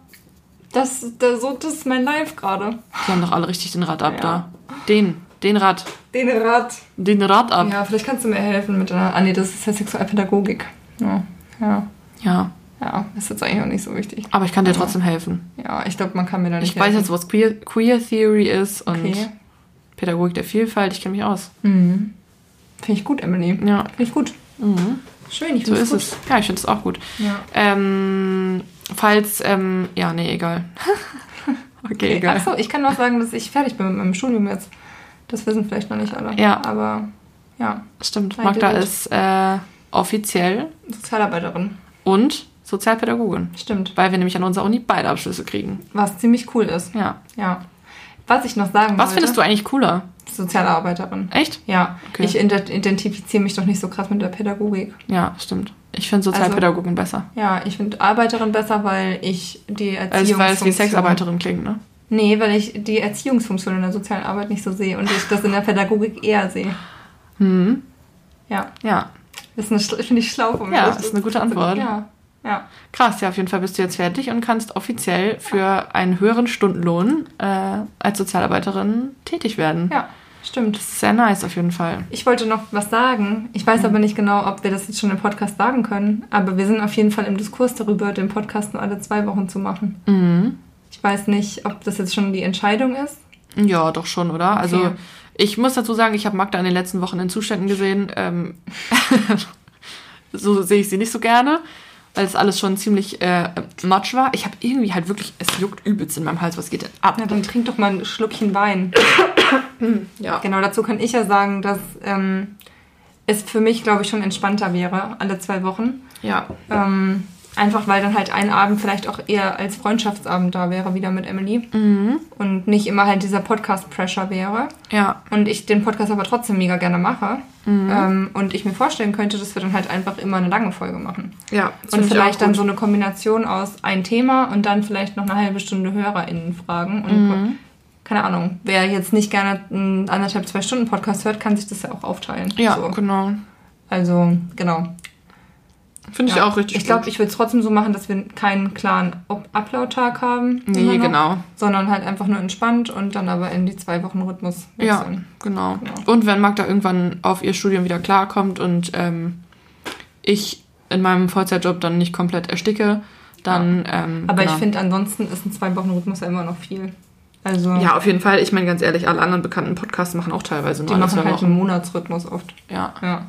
Das, das, so, das ist mein Life gerade. Die haben doch alle richtig den Rad ab Ja. da. Den. Den Rad. Den Rat. Den Rad ab. Ja, vielleicht kannst du mir helfen mit der. Ah, nee, das ist ja Sexualpädagogik. Ja. Ja. Ja. Ja, ist jetzt eigentlich auch nicht so wichtig. Aber ich kann dir trotzdem helfen. Ja, ich glaube, man kann mir da nicht Ich weiß helfen. jetzt, was Queer, Queer Theory ist und Okay. Pädagogik der Vielfalt. Ich kenne mich aus. Mhm. Finde ich gut, Emily. Ja. Finde ich gut. Mhm. Schön, ich So finde ist gut. es. Ja, ich finde es auch gut. Ja. Ähm, falls, ähm, ja, nee, egal. okay, Okay. egal. Achso, ich kann noch sagen, dass ich fertig bin mit meinem Studium jetzt. Das wissen vielleicht noch nicht alle. Ja. Aber ja, Stimmt. Magda ist äh, offiziell Sozialarbeiterin. und Sozialpädagogin. Stimmt. Weil wir nämlich an unserer Uni beide Abschlüsse kriegen. Was ziemlich cool ist. Ja. Ja. Was ich noch sagen Was wollte. findest du eigentlich cooler? Sozialarbeiterin. Echt? Ja. Okay. Ich ident- identifiziere mich doch nicht so krass mit der Pädagogik. Ja, stimmt. Ich finde Sozialpädagogin besser. Ja, ich finde Arbeiterin besser, weil ich die Also, Erziehungsfunktion... weil es wie Sexarbeiterin klingt, ne? Nee, weil ich die Erziehungsfunktion in der sozialen Arbeit nicht so sehe und ich das in der Pädagogik eher sehe. Hm. Ja, Ja. das finde ich schlau von mir. Ja, Das das ist eine gute Antwort. Ja, ja. Krass, ja, auf jeden Fall bist du jetzt fertig und kannst offiziell für einen höheren Stundenlohn äh, als Sozialarbeiterin tätig werden. Ja, stimmt. Das ist sehr nice auf jeden Fall. Ich wollte noch was sagen. Ich weiß aber nicht genau, ob wir das jetzt schon im Podcast sagen können. Aber wir sind auf jeden Fall im Diskurs darüber, den Podcast nur alle zwei Wochen zu machen. Mhm. Ich weiß nicht, ob das jetzt schon die Entscheidung ist. Ja, doch schon, oder? Okay. Also ich muss dazu sagen, ich habe Magda in den letzten Wochen in Zuständen gesehen. Ähm, so sehe ich sie nicht so gerne, weil es alles schon ziemlich äh, matsch war. Ich habe irgendwie halt wirklich, es juckt übelst in meinem Hals. Was geht denn ab? Na, dann trink doch mal ein Schluckchen Wein. Ja. Genau, dazu kann ich ja sagen, dass ähm, es für mich, glaube ich, schon entspannter wäre, alle zwei Wochen. Ja. Ähm, einfach weil dann halt ein Abend vielleicht auch eher als Freundschaftsabend da wäre, wieder mit Emily. Und nicht immer halt dieser Podcast-Pressure wäre. Ja. Und ich den Podcast aber trotzdem mega gerne mache. Ähm, und ich mir vorstellen könnte, dass wir dann halt einfach immer eine lange Folge machen. Ja. Und vielleicht dann so eine Kombination aus ein Thema und dann vielleicht noch eine halbe Stunde HörerInnen fragen. Und Mhm. keine Ahnung, wer jetzt nicht gerne einen anderthalb, zwei Stunden Podcast hört, kann sich das ja auch aufteilen. Ja, So. genau. Also, genau. Finde ich Ja. auch richtig Ich glaube, ich würde es trotzdem so machen, dass wir keinen klaren Up- Upload-Tag haben. Nee, noch, genau. Sondern halt einfach nur entspannt und dann aber in die zwei Wochen Rhythmus Ja, wechseln. genau. Genau. Und wenn Magda irgendwann auf ihr Studium wieder klarkommt und ähm, ich in meinem Vollzeitjob dann nicht komplett ersticke, dann. Ähm, Aber genau. ich finde, ansonsten ist ein zwei Wochen Rhythmus ja immer noch viel. Also, Ja, auf jeden Fall. Ich meine, ganz ehrlich, alle anderen bekannten Podcasts machen auch teilweise nur die machen halt einen Wochen. Monatsrhythmus oft. Ja. Ja.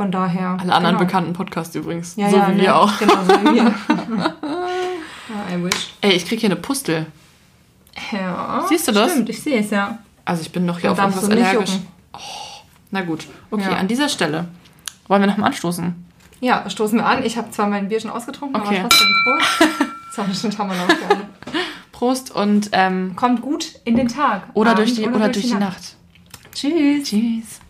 Von daher. Alle anderen genau. bekannten Podcasts übrigens. Ja, so ja, wie ne? wir auch. Genau, so wie wir. I wish. Ey, ich krieg hier eine Pustel. Ja. Siehst du das? Stimmt, ich sehe es ja. Also ich bin noch hier Dann auf nicht allergisch. jucken. Na gut. Okay, Ja. an dieser Stelle wollen wir noch mal anstoßen. Ja, stoßen wir an. Ich habe zwar mein Bier schon ausgetrunken, Okay. aber trotzdem Prost. Sonnenschnitt haben wir noch gerne. Prost und ähm, Kommt gut in den Tag. oder Abend durch die oder, durch die Nacht. Tschüss. Tschüss.